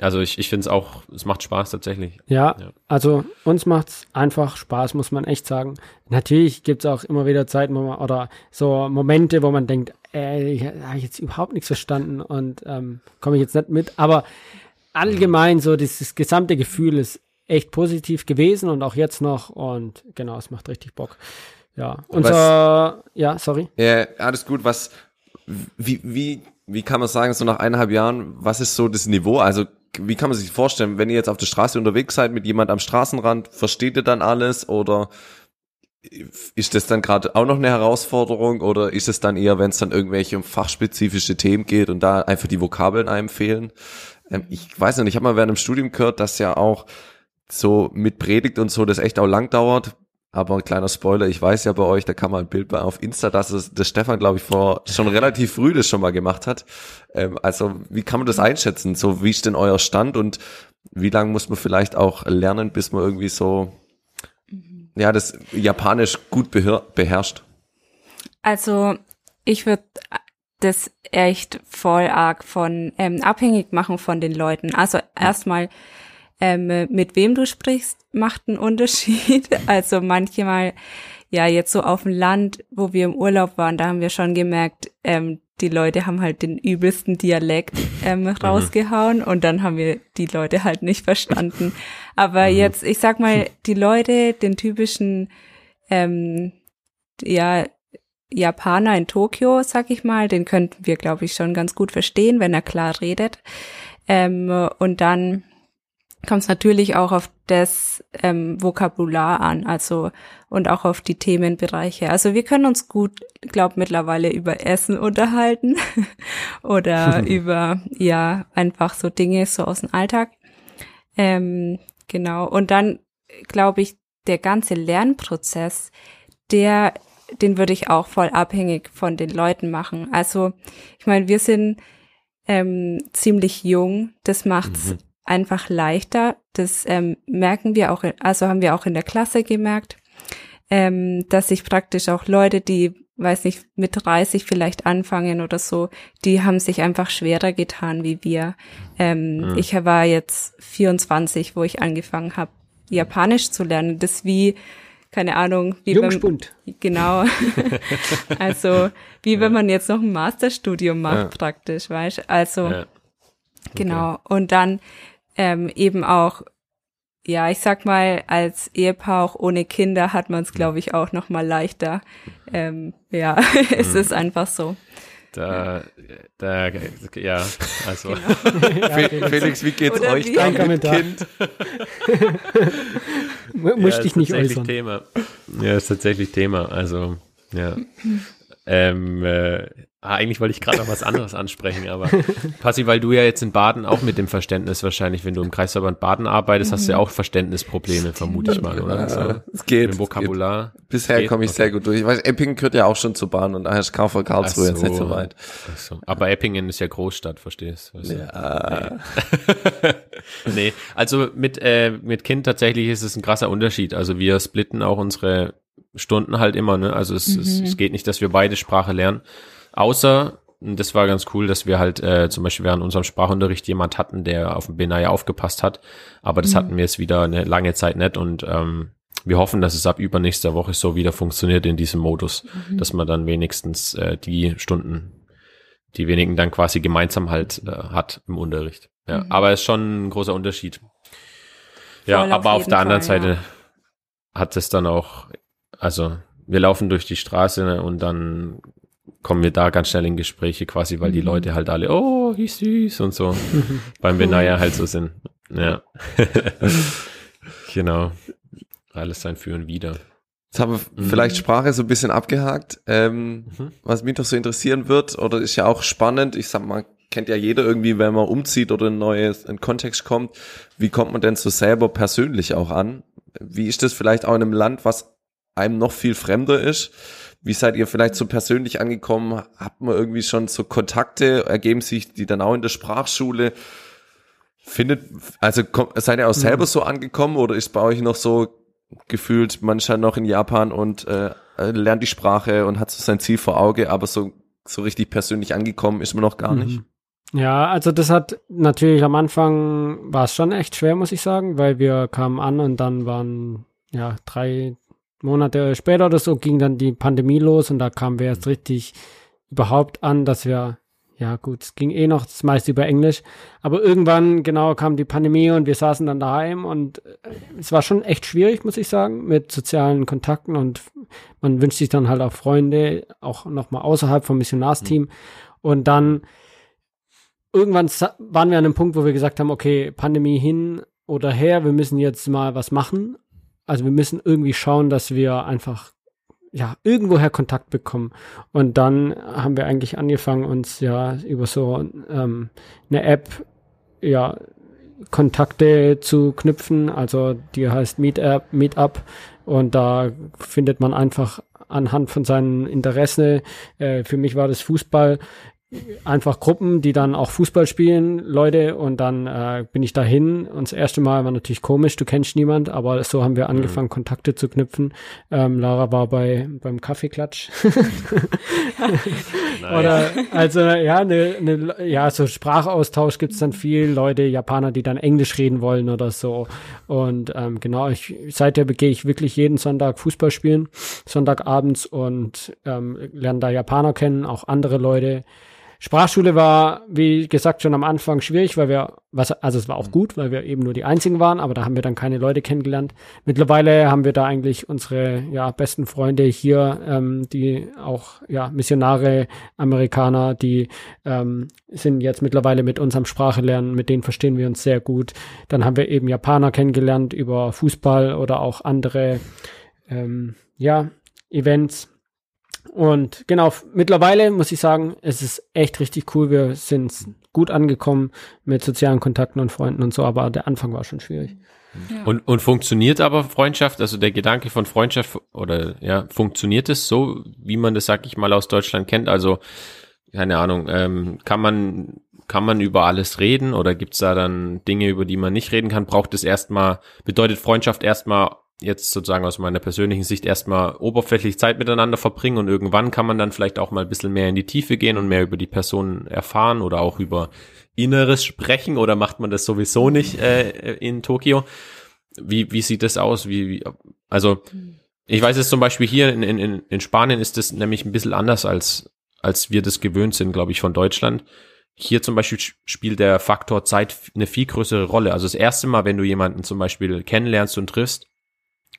[SPEAKER 1] also ich, ich finde es auch, es macht Spaß tatsächlich.
[SPEAKER 3] Ja,
[SPEAKER 1] Ja.
[SPEAKER 3] also uns macht's einfach Spaß, muss man echt sagen. Natürlich gibt's auch immer wieder Zeiten, wo man, oder so Momente, wo man denkt, ey, ich habe jetzt überhaupt nichts verstanden und ähm, komme ich jetzt nicht mit. Aber allgemein so dieses gesamte Gefühl ist echt positiv gewesen und auch jetzt noch und genau, es macht richtig Bock. Ja, unser, ja, sorry.
[SPEAKER 2] Ja, alles gut. Was, wie, wie, wie kann man sagen, so nach eineinhalb Jahren, was ist so das Niveau? Also, wie kann man sich vorstellen, wenn ihr jetzt auf der Straße unterwegs seid mit jemand am Straßenrand, versteht ihr dann alles oder ist das dann gerade auch noch eine Herausforderung oder ist es dann eher, wenn es dann irgendwelche um fachspezifische Themen geht und da einfach die Vokabeln einem fehlen? Ähm, ich weiß nicht, ich habe mal während dem Studium gehört, dass ja auch so mit Predigt und so das echt auch lang dauert. Aber ein kleiner Spoiler, ich weiß ja bei euch, da kann man ein Bild bei auf Insta, dass es das Stefan, glaube ich, vor schon relativ früh das schon mal gemacht hat. Ähm, also wie kann man das einschätzen? So, wie ist denn euer Stand und wie lange muss man vielleicht auch lernen, bis man irgendwie so ja das Japanisch gut beher beherrscht?
[SPEAKER 4] Also ich würde das echt voll arg von ähm, abhängig machen von den Leuten. Also erstmal ähm, mit wem du sprichst, macht einen Unterschied. Also manchmal, ja, jetzt so auf dem Land, wo wir im Urlaub waren, da haben wir schon gemerkt, ähm, die Leute haben halt den übelsten Dialekt ähm, rausgehauen und dann haben wir die Leute halt nicht verstanden. Aber jetzt, ich sag mal, die Leute, den typischen, ähm, ja, Japaner in Tokio, sag ich mal, den könnten wir, glaube ich, schon ganz gut verstehen, wenn er klar redet. Ähm, und dann kommt es natürlich auch auf das ähm, Vokabular an, also und auch auf die Themenbereiche. Also wir können uns gut, glaub mittlerweile über Essen unterhalten oder über ja einfach so Dinge so aus dem Alltag. Ähm, genau. Und dann glaube ich, der ganze Lernprozess, der den würde ich auch voll abhängig von den Leuten machen. Also ich meine, wir sind ähm, ziemlich jung, das macht's
[SPEAKER 2] Mhm.
[SPEAKER 4] Einfach leichter. Das ähm, merken wir auch, in, also haben wir auch in der Klasse gemerkt, ähm, dass sich praktisch auch Leute, die, weiß nicht, mit 30 vielleicht anfangen oder so, die haben sich einfach schwerer getan wie wir. Ähm,
[SPEAKER 2] Mhm.
[SPEAKER 4] Ich war jetzt 24, wo ich angefangen habe, Japanisch zu lernen. Das wie, keine Ahnung, wie beim,
[SPEAKER 3] Jungspund.
[SPEAKER 4] Genau. also wie wenn man jetzt noch ein Masterstudium macht
[SPEAKER 2] Ja.
[SPEAKER 4] praktisch, weißt? Also
[SPEAKER 1] Ja.
[SPEAKER 4] genau. Und dann ähm, eben auch, ja, ich sag mal, als Ehepaar auch ohne Kinder hat man es, glaube ich, auch noch mal leichter. Ähm, ja, es ist einfach so.
[SPEAKER 1] Da, da, ja, also.
[SPEAKER 2] Genau. Felix, wie geht's Oder euch da mit Kind?
[SPEAKER 3] Muss ja, dich nicht äußern.
[SPEAKER 1] Thema. Ja, ist tatsächlich Thema. Also, ja. Ähm, äh, Ah, eigentlich wollte ich gerade noch was anderes ansprechen, aber Passi, weil du ja jetzt in Baden auch mit dem Verständnis wahrscheinlich, wenn du im Kreisverband Baden arbeitest, hast du ja auch Verständnisprobleme, vermute ich mal, oder?
[SPEAKER 2] Ja, es geht.
[SPEAKER 1] Im Vokabular.
[SPEAKER 2] Geht. Bisher komme ich okay. sehr gut durch. Ich weiß, Eppingen gehört ja auch schon zur Bahn und daher ist KV Karlsruhe so. jetzt nicht so weit.
[SPEAKER 1] Ach so. Aber Eppingen ist ja Großstadt, verstehst du?
[SPEAKER 2] Ja.
[SPEAKER 1] Nee. nee. also mit, äh, mit Kind tatsächlich ist es ein krasser Unterschied. Also wir splitten auch unsere Stunden halt immer, ne? Also es, mhm. es, es geht nicht, dass wir beide Sprache lernen. Außer, das war ganz cool, dass wir halt äh, zum Beispiel während unserem Sprachunterricht jemand hatten, der auf den Benaya aufgepasst hat. Aber das mhm. hatten wir jetzt wieder eine lange Zeit nicht und ähm, wir hoffen, dass es ab übernächster Woche so wieder funktioniert in diesem Modus, mhm. dass man dann wenigstens äh, die Stunden, die wenigen dann quasi gemeinsam halt äh, hat im Unterricht. Ja, mhm. aber es ist schon ein großer Unterschied. Ja, Voll aber auf, auf der anderen Fall, Seite ja. hat es dann auch, also wir laufen durch die Straße und dann kommen wir da ganz schnell in Gespräche quasi, weil die mhm. Leute halt alle, oh, wie süß und so beim Benaya halt so sind. Ja. genau. Alles sein Für und Wider.
[SPEAKER 2] Jetzt haben wir mhm. vielleicht Sprache so ein bisschen abgehakt. Ähm, mhm. Was mich doch so interessieren wird, oder ist ja auch spannend, ich sag mal, kennt ja jeder irgendwie, wenn man umzieht oder in neues, in Kontext kommt, wie kommt man denn so selber persönlich auch an? Wie ist das vielleicht auch in einem Land, was einem noch viel fremder ist? Wie seid ihr vielleicht so persönlich angekommen? Habt man irgendwie schon so Kontakte, ergeben sich die dann auch in der Sprachschule? Findet, also seid ihr auch selber mhm. so angekommen oder ist bei euch noch so gefühlt, man ist halt noch in Japan und äh, lernt die Sprache und hat so sein Ziel vor Auge, aber so, so richtig persönlich angekommen ist man noch gar nicht?
[SPEAKER 3] Mhm. Ja, also das hat natürlich am Anfang war es schon echt schwer, muss ich sagen, weil wir kamen an und dann waren ja drei, Monate später oder so ging dann die Pandemie los und da kamen wir erst richtig überhaupt an, dass wir, ja gut, es ging eh noch das meiste über Englisch, aber irgendwann genau kam die Pandemie und wir saßen dann daheim und äh, es war schon echt schwierig, muss ich sagen, mit sozialen Kontakten und man wünscht sich dann halt auch Freunde, auch nochmal außerhalb vom Missionarsteam. Mhm. und dann irgendwann waren wir an einem Punkt, wo wir gesagt haben, okay, Pandemie hin oder her, wir müssen jetzt mal was machen also wir müssen irgendwie schauen, dass wir einfach ja irgendwoher Kontakt bekommen. Und dann haben wir eigentlich angefangen, uns ja über so ähm, eine App ja Kontakte zu knüpfen. Also die heißt Meetup, Meetup und da findet man einfach anhand von seinen Interessen. Äh, für mich war das Fußball einfach Gruppen, die dann auch Fußball spielen, Leute, und dann äh, bin ich dahin. Und das erste Mal war natürlich komisch, du kennst niemand, aber so haben wir angefangen, mhm. Kontakte zu knüpfen. Ähm, Lara war bei beim Kaffeeklatsch. Oder also ja, ne, ne, ja, so Sprachaustausch gibt's dann viel, Leute, Japaner, die dann Englisch reden wollen oder so. Und ähm, genau, ich seither gehe ich wirklich jeden Sonntag Fußball spielen, Sonntagabends und ähm, lerne da Japaner kennen, auch andere Leute. Sprachschule war, wie gesagt, schon am Anfang schwierig, weil wir, was, also es war auch gut, weil wir eben nur die einzigen waren, aber da haben wir dann keine Leute kennengelernt. Mittlerweile haben wir da eigentlich unsere ja, besten Freunde hier, ähm, die auch ja Missionare, Amerikaner, die ähm, sind jetzt mittlerweile mit uns am Sprache lernen, mit denen verstehen wir uns sehr gut. Dann haben wir eben Japaner kennengelernt über Fußball oder auch andere ähm, ja, Events und genau, mittlerweile muss ich sagen, es ist echt richtig cool. Wir sind gut angekommen mit sozialen Kontakten und Freunden und so, aber der Anfang war schon schwierig.
[SPEAKER 1] Ja. Und, und funktioniert aber Freundschaft, also der Gedanke von Freundschaft oder ja, funktioniert es so, wie man das, sag ich mal, aus Deutschland kennt? Also, keine Ahnung, ähm, kann man kann man über alles reden oder gibt's da dann Dinge, über die man nicht reden kann? Braucht es erstmal, bedeutet Freundschaft erstmal jetzt sozusagen aus meiner persönlichen Sicht erstmal oberflächlich Zeit miteinander verbringen und irgendwann kann man dann vielleicht auch mal ein bisschen mehr in die Tiefe gehen und mehr über die Person erfahren oder auch über Inneres sprechen oder macht man das sowieso nicht äh, in Tokio? Wie, wie sieht das aus? Wie, wie, also ich weiß es zum Beispiel hier in, in, in Spanien ist das nämlich ein bisschen anders als, als wir das gewöhnt sind, glaube ich, von Deutschland. Hier zum Beispiel spielt der Faktor Zeit eine viel größere Rolle. Also das erste Mal, wenn du jemanden zum Beispiel kennenlernst und triffst,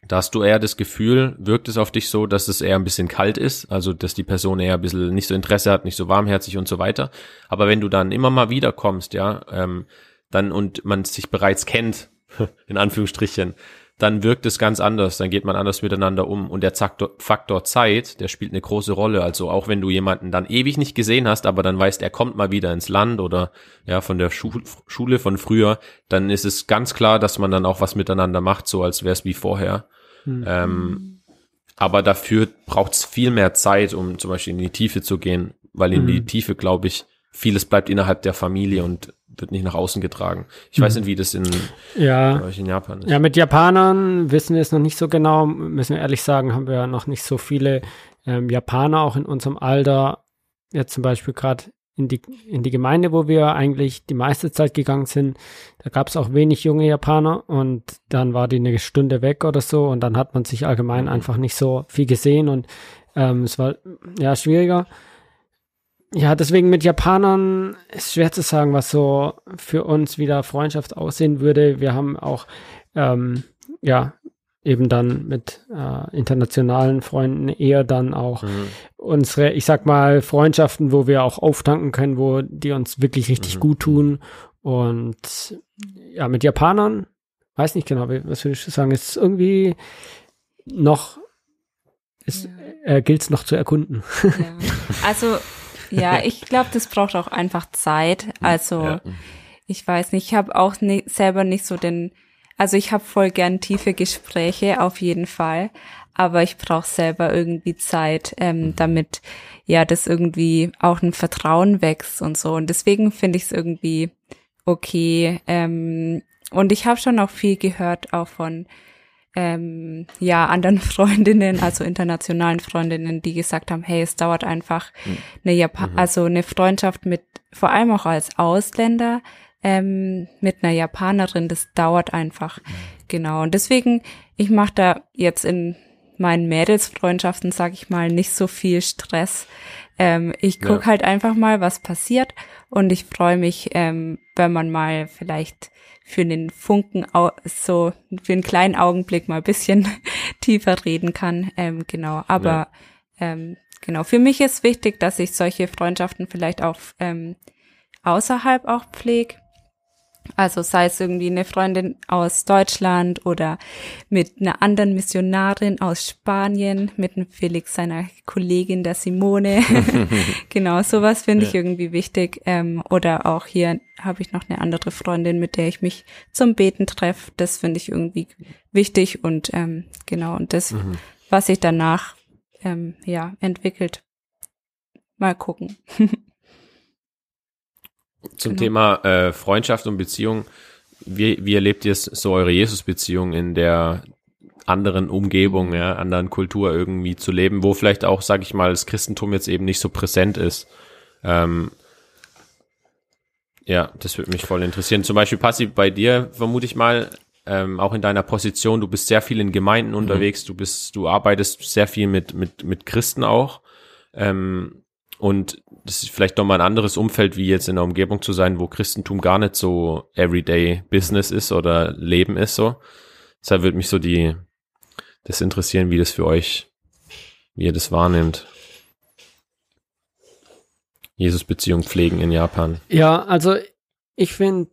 [SPEAKER 1] Da hast du eher das Gefühl, wirkt es auf dich so, dass es eher ein bisschen kalt ist, also dass die Person eher ein bisschen nicht so Interesse hat, nicht so warmherzig und so weiter. Aber wenn du dann immer mal wiederkommst, ja, ähm, dann und man sich bereits kennt, in Anführungsstrichen, dann wirkt es ganz anders, dann geht man anders miteinander um. Und der Faktor Zeit, der spielt eine große Rolle. Also auch wenn du jemanden dann ewig nicht gesehen hast, aber dann weißt, er kommt mal wieder ins Land oder ja von der Schu Schule von früher, dann ist es ganz klar, dass man dann auch was miteinander macht, so als wäre es wie vorher. Mhm. Ähm, aber dafür braucht es viel mehr Zeit, um zum Beispiel in die Tiefe zu gehen, weil in mhm. die Tiefe, glaube ich, vieles bleibt innerhalb der Familie und wird nicht nach außen getragen. Ich mhm. weiß nicht, wie das in,
[SPEAKER 3] ja. in Japan ist. Ja, mit Japanern wissen wir es noch nicht so genau. Müssen wir ehrlich sagen, haben wir noch nicht so viele ähm, Japaner auch in unserem Alter. Jetzt zum Beispiel gerade in die, in die Gemeinde, wo wir eigentlich die meiste Zeit gegangen sind, da gab es auch wenig junge Japaner und dann war die eine Stunde weg oder so und dann hat man sich allgemein mhm. einfach nicht so viel gesehen und ähm, es war ja schwieriger ja, deswegen mit Japanern ist schwer zu sagen, was so für uns wieder Freundschaft aussehen würde. Wir haben auch, ähm, ja, eben dann mit äh, internationalen Freunden eher dann auch mhm. unsere, ich sag mal, Freundschaften, wo wir auch auftanken können, wo die uns wirklich richtig mhm. gut tun. Und ja, mit Japanern, weiß nicht genau, was würde ich sagen, ist irgendwie noch, ist, ja. äh, gilt es noch zu erkunden.
[SPEAKER 4] Ja. Also ja, ich glaube, das braucht auch einfach Zeit. Also ja. ich weiß nicht, ich habe auch nicht, selber nicht so den, also ich habe voll gern tiefe Gespräche auf jeden Fall, aber ich brauche selber irgendwie Zeit, ähm, mhm. damit ja das irgendwie auch ein Vertrauen wächst und so. Und deswegen finde ich es irgendwie okay. Ähm, und ich habe schon auch viel gehört, auch von ähm, ja anderen Freundinnen, also internationalen Freundinnen, die gesagt haben, hey, es dauert einfach hm. eine Japan mhm. also eine Freundschaft mit, vor allem auch als Ausländer, ähm, mit einer Japanerin, das dauert einfach. Genau. Und deswegen, ich mache da jetzt in meinen Mädelsfreundschaften, sag ich mal, nicht so viel Stress. Ähm, ich guck ja. halt einfach mal, was passiert und ich freue mich, ähm, wenn man mal vielleicht für den Funken so für einen kleinen Augenblick mal ein bisschen tiefer reden kann. Ähm, genau, aber ja. ähm, genau, für mich ist wichtig, dass ich solche Freundschaften vielleicht auch ähm, außerhalb auch pflege. Also sei es irgendwie eine Freundin aus Deutschland oder mit einer anderen Missionarin aus Spanien, mit einem Felix seiner Kollegin der Simone. genau, sowas finde ja. ich irgendwie wichtig. Ähm, oder auch hier habe ich noch eine andere Freundin, mit der ich mich zum Beten treffe. Das finde ich irgendwie wichtig und ähm, genau, und das, mhm. was sich danach ähm, ja entwickelt. Mal gucken.
[SPEAKER 1] Zum genau. Thema äh, Freundschaft und Beziehung. Wie, wie erlebt ihr so eure Jesus-Beziehung in der anderen Umgebung, ja, anderen Kultur irgendwie zu leben, wo vielleicht auch, sag ich mal, das Christentum jetzt eben nicht so präsent ist? Ähm, ja, das würde mich voll interessieren. Zum Beispiel, Passi, bei dir vermute ich mal, ähm, auch in deiner Position, du bist sehr viel in Gemeinden mhm. unterwegs, du bist, du arbeitest sehr viel mit, mit, mit Christen auch. Ähm, und das ist vielleicht nochmal ein anderes Umfeld, wie jetzt in der Umgebung zu sein, wo Christentum gar nicht so everyday Business ist oder Leben ist so. Deshalb würde mich so die, das interessieren, wie das für euch, wie ihr das wahrnehmt. Jesus-Beziehung pflegen in Japan.
[SPEAKER 3] Ja, also ich finde,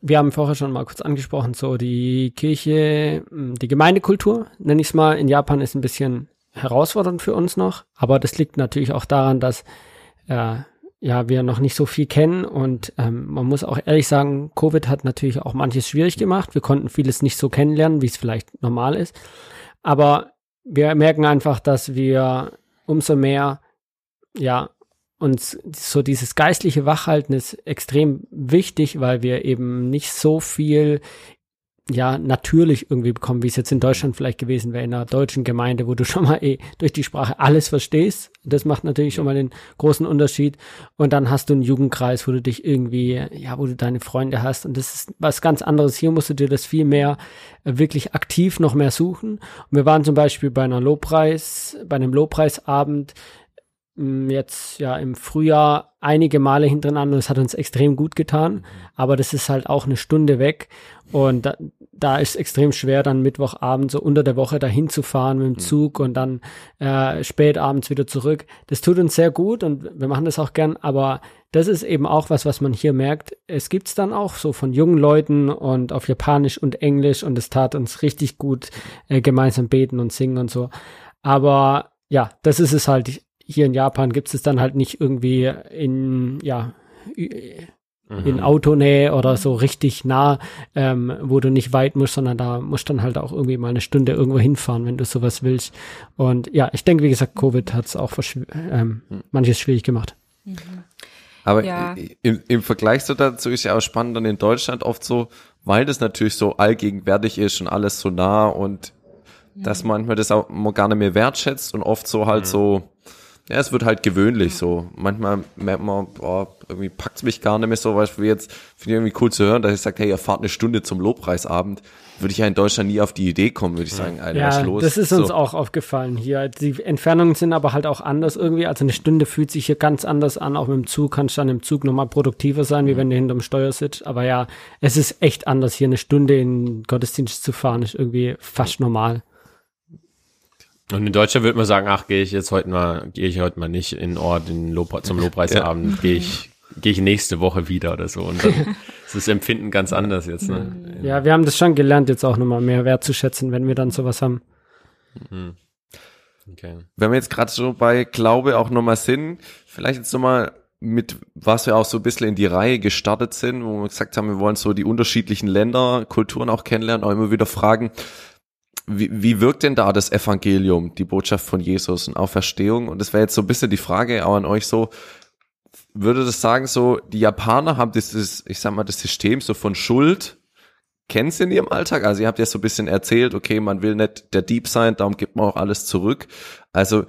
[SPEAKER 3] wir haben vorher schon mal kurz angesprochen, so die Kirche, die Gemeindekultur, nenne ich es mal, in Japan ist ein bisschen herausfordernd für uns noch, aber das liegt natürlich auch daran, dass äh, ja wir noch nicht so viel kennen und ähm, man muss auch ehrlich sagen, Covid hat natürlich auch manches schwierig gemacht. Wir konnten vieles nicht so kennenlernen, wie es vielleicht normal ist, aber wir merken einfach, dass wir umso mehr ja uns so dieses geistliche Wachhalten ist extrem wichtig, weil wir eben nicht so viel ja natürlich irgendwie bekommen, wie es jetzt in Deutschland vielleicht gewesen wäre, in einer deutschen Gemeinde, wo du schon mal eh durch die Sprache alles verstehst. Das macht natürlich schon mal den großen Unterschied. Und dann hast du einen Jugendkreis, wo du dich irgendwie, ja, wo du deine Freunde hast. Und das ist was ganz anderes. Hier musst du dir das viel mehr äh, wirklich aktiv noch mehr suchen. Und wir waren zum Beispiel bei einer Lobpreis, bei einem Lobpreisabend mm, jetzt ja im Frühjahr einige Male hintereinander und es hat uns extrem gut getan. Aber das ist halt auch eine Stunde weg und da, da ist extrem schwer, dann Mittwochabend so unter der Woche dahin zu fahren mit dem
[SPEAKER 2] Mhm.
[SPEAKER 3] Zug und dann äh, spät abends wieder zurück. Das tut uns sehr gut und wir machen das auch gern, aber das ist eben auch was, was man hier merkt. Es gibt's dann auch so von jungen Leuten und auf Japanisch und Englisch und es tat uns richtig gut, äh, gemeinsam beten und singen und so. Aber ja, das ist es halt. Hier in Japan gibt's es dann halt nicht irgendwie in, ja, ü- in Autonähe oder so richtig nah, ähm, wo du nicht weit musst, sondern da musst dann halt auch irgendwie mal eine Stunde irgendwo hinfahren, wenn du sowas willst. Und ja, ich denke, wie gesagt, Covid hat's auch verschw- ähm, manches schwierig gemacht.
[SPEAKER 2] Aber
[SPEAKER 4] Ja.
[SPEAKER 2] im, im Vergleich so dazu ist ja auch spannend dann in Deutschland oft so, weil das natürlich so allgegenwärtig ist und alles so nah und dass manchmal das auch gar nicht mehr wertschätzt und oft so halt so, ja, es wird halt gewöhnlich so. Manchmal merkt man, boah, irgendwie packt's mich gar nicht mehr so, weil wir jetzt, finde ich irgendwie cool zu hören, dass ich sage, hey, ihr fahrt eine Stunde zum Lobpreisabend. Würde ich ja in Deutschland nie auf die Idee kommen, würde ich sagen, Alter, was ist
[SPEAKER 3] Ja,
[SPEAKER 2] los?
[SPEAKER 3] das ist uns
[SPEAKER 2] so.
[SPEAKER 3] auch aufgefallen hier. Die Entfernungen sind aber halt auch anders irgendwie. Also eine Stunde fühlt sich hier ganz anders an. Auch mit dem Zug kannst du dann im Zug nochmal produktiver sein, wie wenn du hinterm Steuer sitzt. Aber ja, es ist echt anders, hier eine Stunde in Gottesdienst zu fahren, ist irgendwie fast normal.
[SPEAKER 1] Und in Deutschland würde man sagen, ach, gehe ich jetzt heute mal, gehe ich heute mal nicht in den Ort in Lob zum Lobpreisabend, gehe ich, gehe ich nächste Woche wieder oder so. Und dann ist das Empfinden ganz anders jetzt, ne?
[SPEAKER 3] Ja, wir haben das schon gelernt, jetzt auch nochmal mehr wertzuschätzen, wenn wir dann sowas haben.
[SPEAKER 1] Okay.
[SPEAKER 2] wenn wir jetzt gerade so bei Glaube auch nochmal sind, vielleicht jetzt nochmal mit, was wir auch so ein bisschen in die Reihe gestartet sind, wo wir gesagt haben, wir wollen so die unterschiedlichen Länder, Kulturen auch kennenlernen, auch immer wieder fragen, wie, wie wirkt denn da das Evangelium, die Botschaft von Jesus und Auferstehung? Und das wäre jetzt so ein bisschen die Frage auch an euch so, würde das sagen, so, die Japaner haben dieses, ich sag mal, das System so von Schuld, kennen sie in ihrem Alltag? Also ihr habt ja so ein bisschen erzählt, okay, man will nicht der Dieb sein, darum gibt man auch alles zurück. Also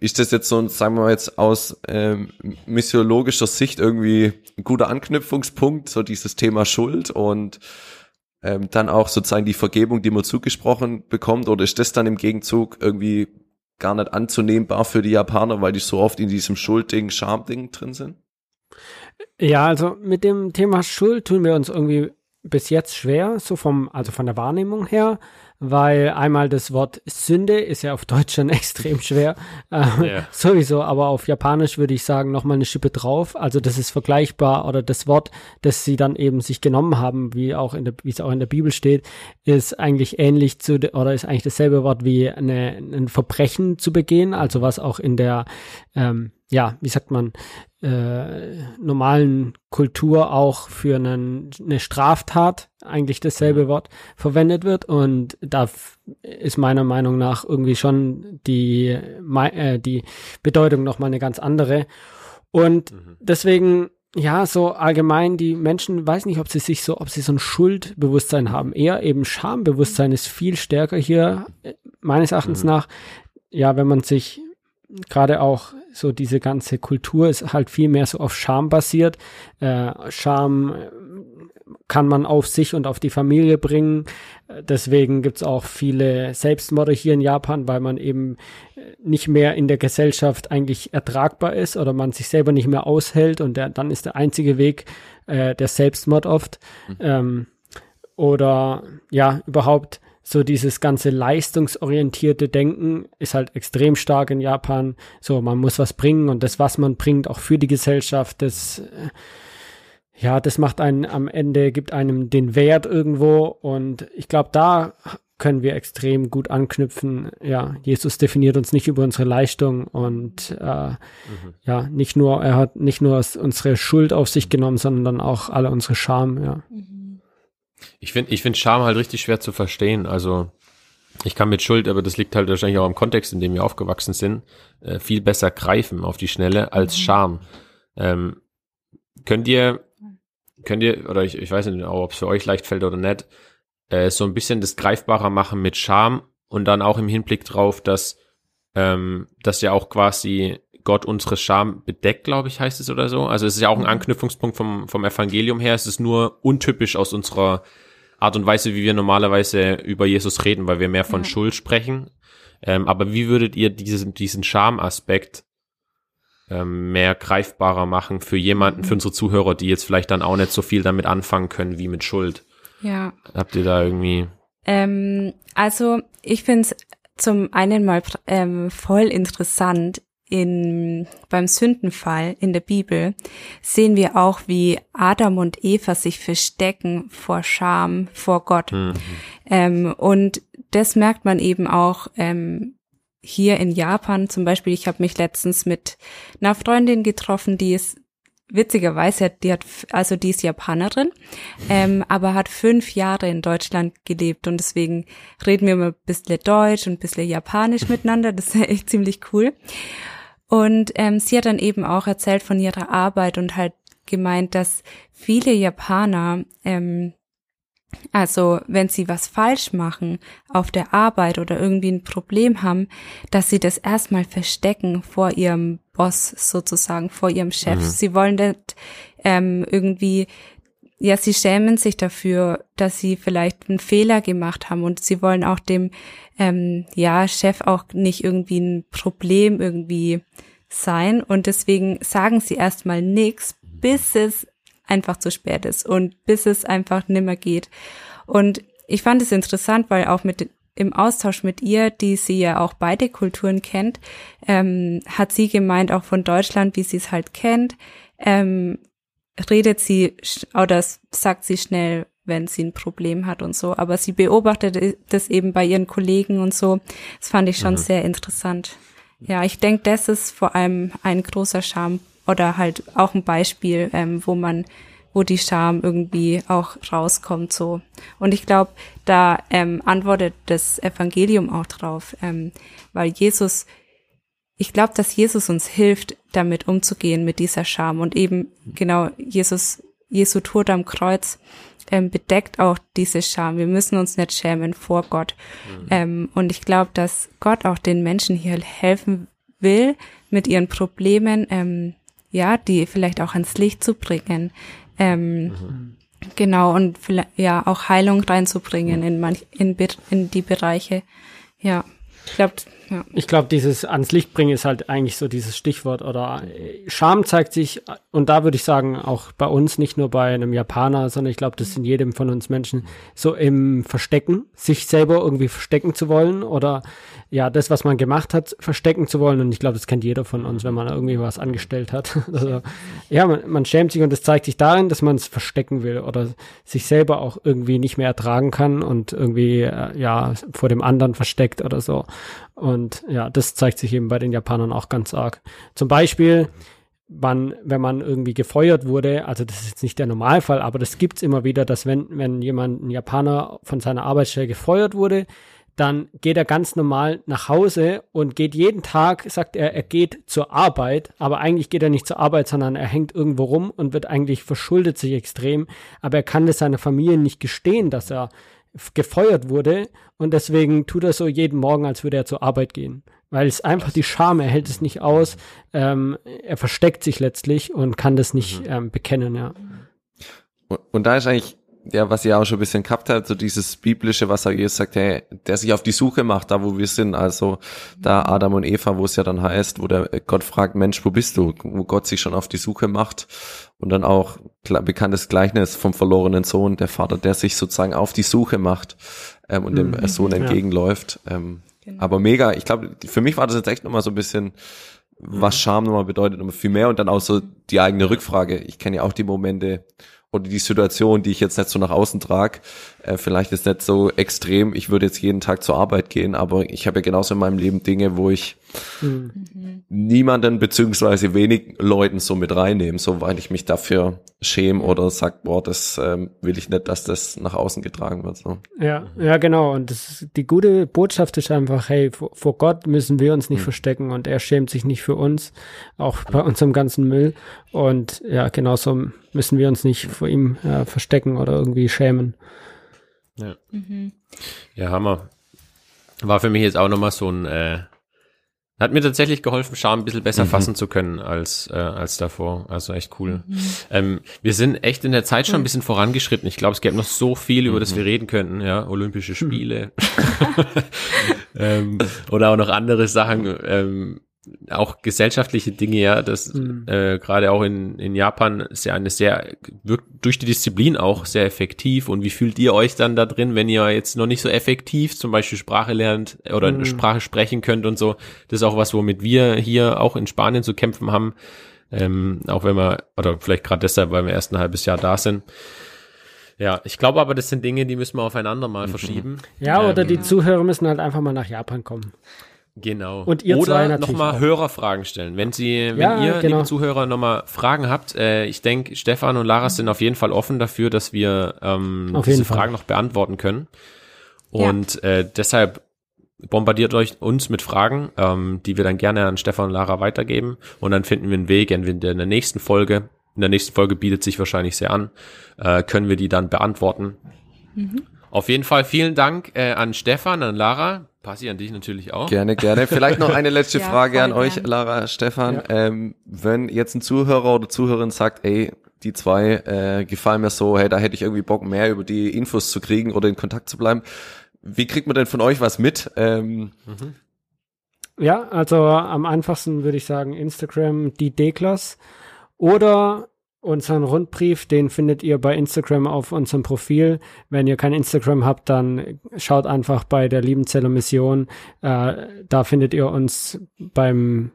[SPEAKER 2] ist das jetzt so, ein, sagen wir mal jetzt aus ähm, missiologischer Sicht irgendwie ein guter Anknüpfungspunkt, so dieses Thema Schuld und ähm, dann auch sozusagen die Vergebung, die man zugesprochen bekommt, oder ist das dann im Gegenzug irgendwie gar nicht anzunehmbar für die Japaner, weil die so oft in diesem Schuldding, Schamding drin sind?
[SPEAKER 3] Ja, also mit dem Thema Schuld tun wir uns irgendwie bis jetzt schwer, so vom, also von der Wahrnehmung her, weil einmal das Wort Sünde ist ja auf Deutsch schon extrem schwer, äh,
[SPEAKER 1] Ja.
[SPEAKER 3] sowieso, aber auf Japanisch würde ich sagen nochmal eine Schippe drauf. Also das ist vergleichbar oder das Wort, das sie dann eben sich genommen haben, wie auch in der, wie es auch in der Bibel steht, ist eigentlich ähnlich zu de- oder ist eigentlich dasselbe Wort wie eine, ein Verbrechen zu begehen, also was auch in der ähm, ja, wie sagt man, äh, normalen Kultur auch für einen, eine Straftat eigentlich dasselbe Wort verwendet wird. Und da ist meiner Meinung nach irgendwie schon die, äh, die Bedeutung nochmal eine ganz andere. Und deswegen ja, so allgemein, die Menschen, weiß nicht, ob sie sich so, ob sie so ein Schuldbewusstsein haben. Eher eben Schambewusstsein ist viel stärker hier, äh, meines Erachtens nach. Ja, wenn man sich gerade auch so diese ganze Kultur ist halt viel mehr so auf Scham basiert. Äh, Scham äh, kann man auf sich und auf die Familie bringen. Deswegen gibt's auch viele Selbstmorde hier in Japan, weil man eben äh, nicht mehr in der Gesellschaft eigentlich ertragbar ist oder man sich selber nicht mehr aushält und der, dann ist der einzige Weg äh, der Selbstmord oft. Ähm, oder ja, überhaupt so dieses ganze leistungsorientierte Denken ist halt extrem stark in Japan. So, man muss was bringen und das, was man bringt, auch für die Gesellschaft, das, äh, ja, das macht einen am Ende, gibt einem den Wert irgendwo und ich glaube, da können wir extrem gut anknüpfen. Ja, Jesus definiert uns nicht über unsere Leistung und äh, ja, nicht nur, er hat nicht nur unsere Schuld auf sich genommen, sondern dann auch alle unsere Scham, ja.
[SPEAKER 1] Ich finde ich find Scham halt richtig schwer zu verstehen. Also ich kann mit Schuld, aber das liegt halt wahrscheinlich auch im Kontext, in dem wir aufgewachsen sind, äh, viel besser greifen auf die Schnelle als Scham. Ähm, könnt ihr, könnt ihr, oder ich, ich weiß nicht, ob es für euch leicht fällt oder nicht, äh, so ein bisschen das greifbarer machen mit Scham und dann auch im Hinblick drauf, dass, ähm, dass ja auch quasi Gott unsere Scham bedeckt, glaube ich, heißt es oder so. Also es ist ja auch ein Anknüpfungspunkt vom, vom Evangelium her. Es ist nur untypisch aus unserer Art und Weise, wie wir normalerweise über Jesus reden, weil wir mehr von
[SPEAKER 4] Ja.
[SPEAKER 1] Schuld sprechen. Ähm, aber wie würdet ihr diesen, diesen Schamaspekt ähm, mehr greifbarer machen für jemanden, für unsere Zuhörer, die jetzt vielleicht dann auch nicht so viel damit anfangen können wie mit Schuld?
[SPEAKER 4] Ja.
[SPEAKER 1] Habt ihr da irgendwie
[SPEAKER 4] Ähm, also ich finde es zum einen mal ähm, voll interessant. In, beim Sündenfall in der Bibel sehen wir auch, wie Adam und Eva sich verstecken vor Scham, vor Gott. Ähm, und das merkt man eben auch ähm, hier in Japan. Zum Beispiel, ich habe mich letztens mit einer Freundin getroffen, die ist witzigerweise, die hat, also die ist Japanerin, ähm, aber hat fünf Jahre in Deutschland gelebt und deswegen reden wir immer ein bisschen Deutsch und ein bisschen Japanisch miteinander. Das ist echt ziemlich cool. Und ähm, sie hat dann eben auch erzählt von ihrer Arbeit und halt gemeint, dass viele Japaner, ähm, also wenn sie was falsch machen auf der Arbeit oder irgendwie ein Problem haben, dass sie das erstmal verstecken vor ihrem Boss sozusagen, vor ihrem Chef.
[SPEAKER 1] Mhm.
[SPEAKER 4] Sie wollen nicht ähm, irgendwie, ja, sie schämen sich dafür, dass sie vielleicht einen Fehler gemacht haben und sie wollen auch dem ähm, ja Chef auch nicht irgendwie ein Problem irgendwie sein und deswegen sagen sie erstmal nichts, bis es einfach zu spät ist und bis es einfach nimmer geht. Und ich fand es interessant, weil auch mit im Austausch mit ihr, die sie ja auch beide Kulturen kennt, ähm, hat sie gemeint, auch von Deutschland, wie sie es halt kennt, ähm, redet sie oder sagt sie schnell, wenn sie ein Problem hat und so. Aber sie beobachtet das eben bei ihren Kollegen und so. Das fand ich schon sehr interessant. Ja, ich denke, das ist vor allem ein großer Charme oder halt auch ein Beispiel, ähm, wo man, wo die Scham irgendwie auch rauskommt so. Und ich glaube, da ähm, antwortet das Evangelium auch drauf, ähm, weil Jesus, ich glaube, dass Jesus uns hilft, damit umzugehen mit dieser Scham und eben genau Jesus, Jesu Tod am Kreuz ähm, bedeckt auch diese Scham. Wir müssen uns nicht schämen vor Gott. Ähm, und ich glaube, dass Gott auch den Menschen hier helfen will, mit ihren Problemen, ähm, ja, die vielleicht auch ans Licht zu bringen. Ähm, Genau, und vielleicht, ja, auch Heilung reinzubringen in manch, in, in die Bereiche. Ja, ich glaube, ja.
[SPEAKER 3] Ich glaube, dieses ans Licht bringen ist halt eigentlich so dieses Stichwort oder äh, Scham zeigt sich äh, und da würde ich sagen auch bei uns nicht nur bei einem Japaner, sondern ich glaube, das ist in jedem von uns Menschen so im Verstecken, sich selber irgendwie verstecken zu wollen oder ja, das, was man gemacht hat, verstecken zu wollen und ich glaube, das kennt jeder von uns, wenn man irgendwie was angestellt hat. Also, ja, man, man schämt sich und das zeigt sich darin, dass man es verstecken will oder sich selber auch irgendwie nicht mehr ertragen kann und irgendwie äh, ja vor dem anderen versteckt oder so. Und ja, das zeigt sich eben bei den Japanern auch ganz arg. Zum Beispiel, man, wenn man irgendwie gefeuert wurde, also das ist jetzt nicht der Normalfall, aber das gibt's immer wieder, dass wenn, wenn jemand, ein Japaner von seiner Arbeitsstelle gefeuert wurde, dann geht er ganz normal nach Hause und geht jeden Tag, sagt er, er geht zur Arbeit, aber eigentlich geht er nicht zur Arbeit, sondern er hängt irgendwo rum und wird eigentlich verschuldet sich extrem, aber er kann es seiner Familie nicht gestehen, dass er gefeuert wurde und deswegen tut er so jeden Morgen, als würde er zur Arbeit gehen. Weil es einfach die Scham, er hält es nicht aus, ähm, er versteckt sich letztlich und kann das nicht ähm, bekennen, ja.
[SPEAKER 2] Und, und da ist eigentlich, ja, was ihr auch schon ein bisschen gehabt habt, so dieses biblische, was er Jesus sagt, hey, der sich auf die Suche macht, da wo wir sind, also da Adam und Eva, wo es ja dann heißt, wo der Gott fragt, Mensch, wo bist du? Wo Gott sich schon auf die Suche macht und dann auch bekanntes Gleichnis vom verlorenen Sohn, der Vater, der sich sozusagen auf die Suche macht ähm, und dem Sohn
[SPEAKER 3] ja.
[SPEAKER 2] entgegenläuft. Ähm,
[SPEAKER 4] Genau.
[SPEAKER 2] Aber mega, ich glaube, für mich war das jetzt echt nochmal so ein bisschen, was Scham nochmal bedeutet, nochmal viel mehr und dann auch so die eigene Rückfrage. Ich kenne ja auch die Momente oder die Situation, die ich jetzt nicht so nach außen trage. Äh, vielleicht ist nicht so extrem, ich würde jetzt jeden Tag zur Arbeit gehen, aber ich habe ja genauso in meinem Leben Dinge, wo ich niemanden beziehungsweise wenig Leuten so mit reinnehmen, so weil ich mich dafür schäme oder sag, boah, das ähm, will ich nicht, dass das nach außen getragen wird. So.
[SPEAKER 3] Ja, ja, genau. Und das, die gute Botschaft ist einfach, hey, vor, vor Gott müssen wir uns nicht verstecken und er schämt sich nicht für uns, auch bei unserem ganzen Müll. Und ja, genauso müssen wir uns nicht vor ihm äh, verstecken oder irgendwie schämen.
[SPEAKER 1] Ja. ja, Hammer. War für mich jetzt auch nochmal so ein, äh, hat mir tatsächlich geholfen, Scham ein bisschen besser fassen zu können als, äh, als davor. Also echt cool. Ähm, wir sind echt in der Zeit schon ein bisschen vorangeschritten. Ich glaube, es gäbe noch so viel, über das wir reden könnten. Ja, Olympische Spiele. ähm, oder auch noch andere Sachen. Ähm, auch gesellschaftliche Dinge, ja, das
[SPEAKER 3] Mhm.
[SPEAKER 1] äh, gerade auch in, in Japan ist ja eine sehr, wirkt durch die Disziplin auch sehr effektiv. Und wie fühlt ihr euch dann da drin, wenn ihr jetzt noch nicht so effektiv zum Beispiel Sprache lernt oder eine
[SPEAKER 3] Mhm.
[SPEAKER 1] Sprache sprechen könnt und so? Das ist auch was, womit wir hier auch in Spanien zu kämpfen haben. Ähm, auch wenn wir, oder vielleicht gerade deshalb, weil wir erst ein halbes Jahr da sind. Ja, ich glaube aber, das sind Dinge, die müssen wir aufeinander mal verschieben.
[SPEAKER 3] Ja, oder
[SPEAKER 1] Ähm,
[SPEAKER 3] die Zuhörer müssen halt einfach mal nach Japan kommen.
[SPEAKER 1] Genau.
[SPEAKER 3] Und ihr zwei
[SPEAKER 1] Oder
[SPEAKER 3] natürlich
[SPEAKER 1] nochmal. Hörerfragen stellen. Wenn Sie, wenn
[SPEAKER 3] Ja,
[SPEAKER 1] ihr,
[SPEAKER 3] genau.
[SPEAKER 1] liebe Zuhörer, nochmal Fragen habt, äh, ich denke, Stefan und Lara sind auf jeden Fall offen dafür, dass wir ähm, diese
[SPEAKER 3] Fall.
[SPEAKER 1] Fragen noch beantworten können.
[SPEAKER 4] Ja.
[SPEAKER 1] Und äh, deshalb bombardiert euch uns mit Fragen, ähm, die wir dann gerne an Stefan und Lara weitergeben. Und dann finden wir einen Weg, entweder in der nächsten Folge, in der nächsten Folge bietet sich wahrscheinlich sehr an, äh, können wir die dann beantworten. Auf jeden Fall vielen Dank äh, an Stefan, an Lara. Passi, an dich natürlich auch.
[SPEAKER 2] Gerne, gerne. Vielleicht noch eine letzte
[SPEAKER 4] Ja,
[SPEAKER 2] Frage an euch,
[SPEAKER 4] gern.
[SPEAKER 2] Lara, Stefan.
[SPEAKER 3] Ja.
[SPEAKER 2] Ähm, wenn jetzt ein Zuhörer oder Zuhörerin sagt, ey, die zwei äh, gefallen mir so, hey, da hätte ich irgendwie Bock, mehr über die Infos zu kriegen oder in Kontakt zu bleiben. Wie kriegt man denn von euch was mit? Ähm,
[SPEAKER 3] Ja, also am einfachsten würde ich sagen Instagram, die Deklas. Oder unseren Rundbrief, den findet ihr bei Instagram auf unserem Profil. Wenn ihr kein Instagram habt, dann schaut einfach bei der Liebenzeller Mission. Äh, da findet ihr uns beim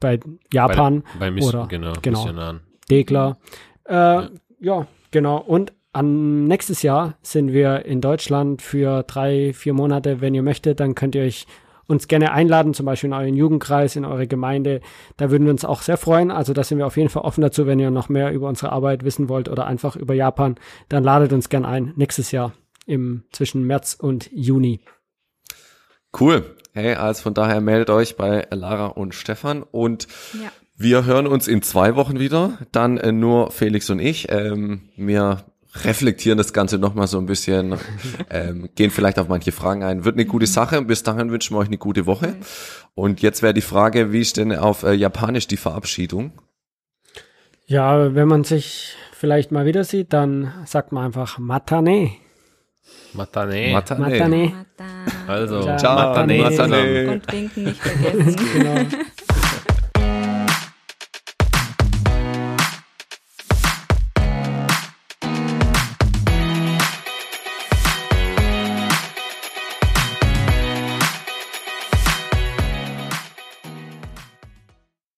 [SPEAKER 3] bei Japan,
[SPEAKER 1] Bei, bei Miss,
[SPEAKER 3] Oder-
[SPEAKER 1] genau,
[SPEAKER 3] genau.
[SPEAKER 1] Missionaren.
[SPEAKER 3] Dekla. Äh, ja. genau. Und an nächstes Jahr sind wir in Deutschland für drei, vier Monate. Wenn ihr möchtet, dann könnt ihr euch uns gerne einladen, zum Beispiel in euren Jugendkreis, in eure Gemeinde. Da würden wir uns auch sehr freuen. Also da sind wir auf jeden Fall offen dazu, wenn ihr noch mehr über unsere Arbeit wissen wollt oder einfach über Japan, dann ladet uns gern ein. Nächstes Jahr im zwischen März und Juni.
[SPEAKER 2] cool. Hey, also von daher meldet euch bei Lara und Stefan und
[SPEAKER 4] Ja.
[SPEAKER 2] wir hören uns in zwei Wochen wieder. Dann äh, nur Felix und ich. Ähm, wir reflektieren das Ganze nochmal so ein bisschen, ähm, gehen vielleicht auf manche Fragen ein. Wird eine gute Sache. Bis dahin wünschen wir euch eine gute Woche. Und jetzt wäre die Frage, wie ist denn auf äh, Japanisch die Verabschiedung?
[SPEAKER 3] Ja, wenn man sich vielleicht mal wieder sieht, dann sagt man einfach Matane.
[SPEAKER 1] Matane.
[SPEAKER 2] Matane.
[SPEAKER 3] Matane.
[SPEAKER 4] Mata.
[SPEAKER 1] also,
[SPEAKER 3] Ciao.
[SPEAKER 1] Matane.
[SPEAKER 2] Matane.
[SPEAKER 4] Und winken nicht vergessen.
[SPEAKER 3] Genau.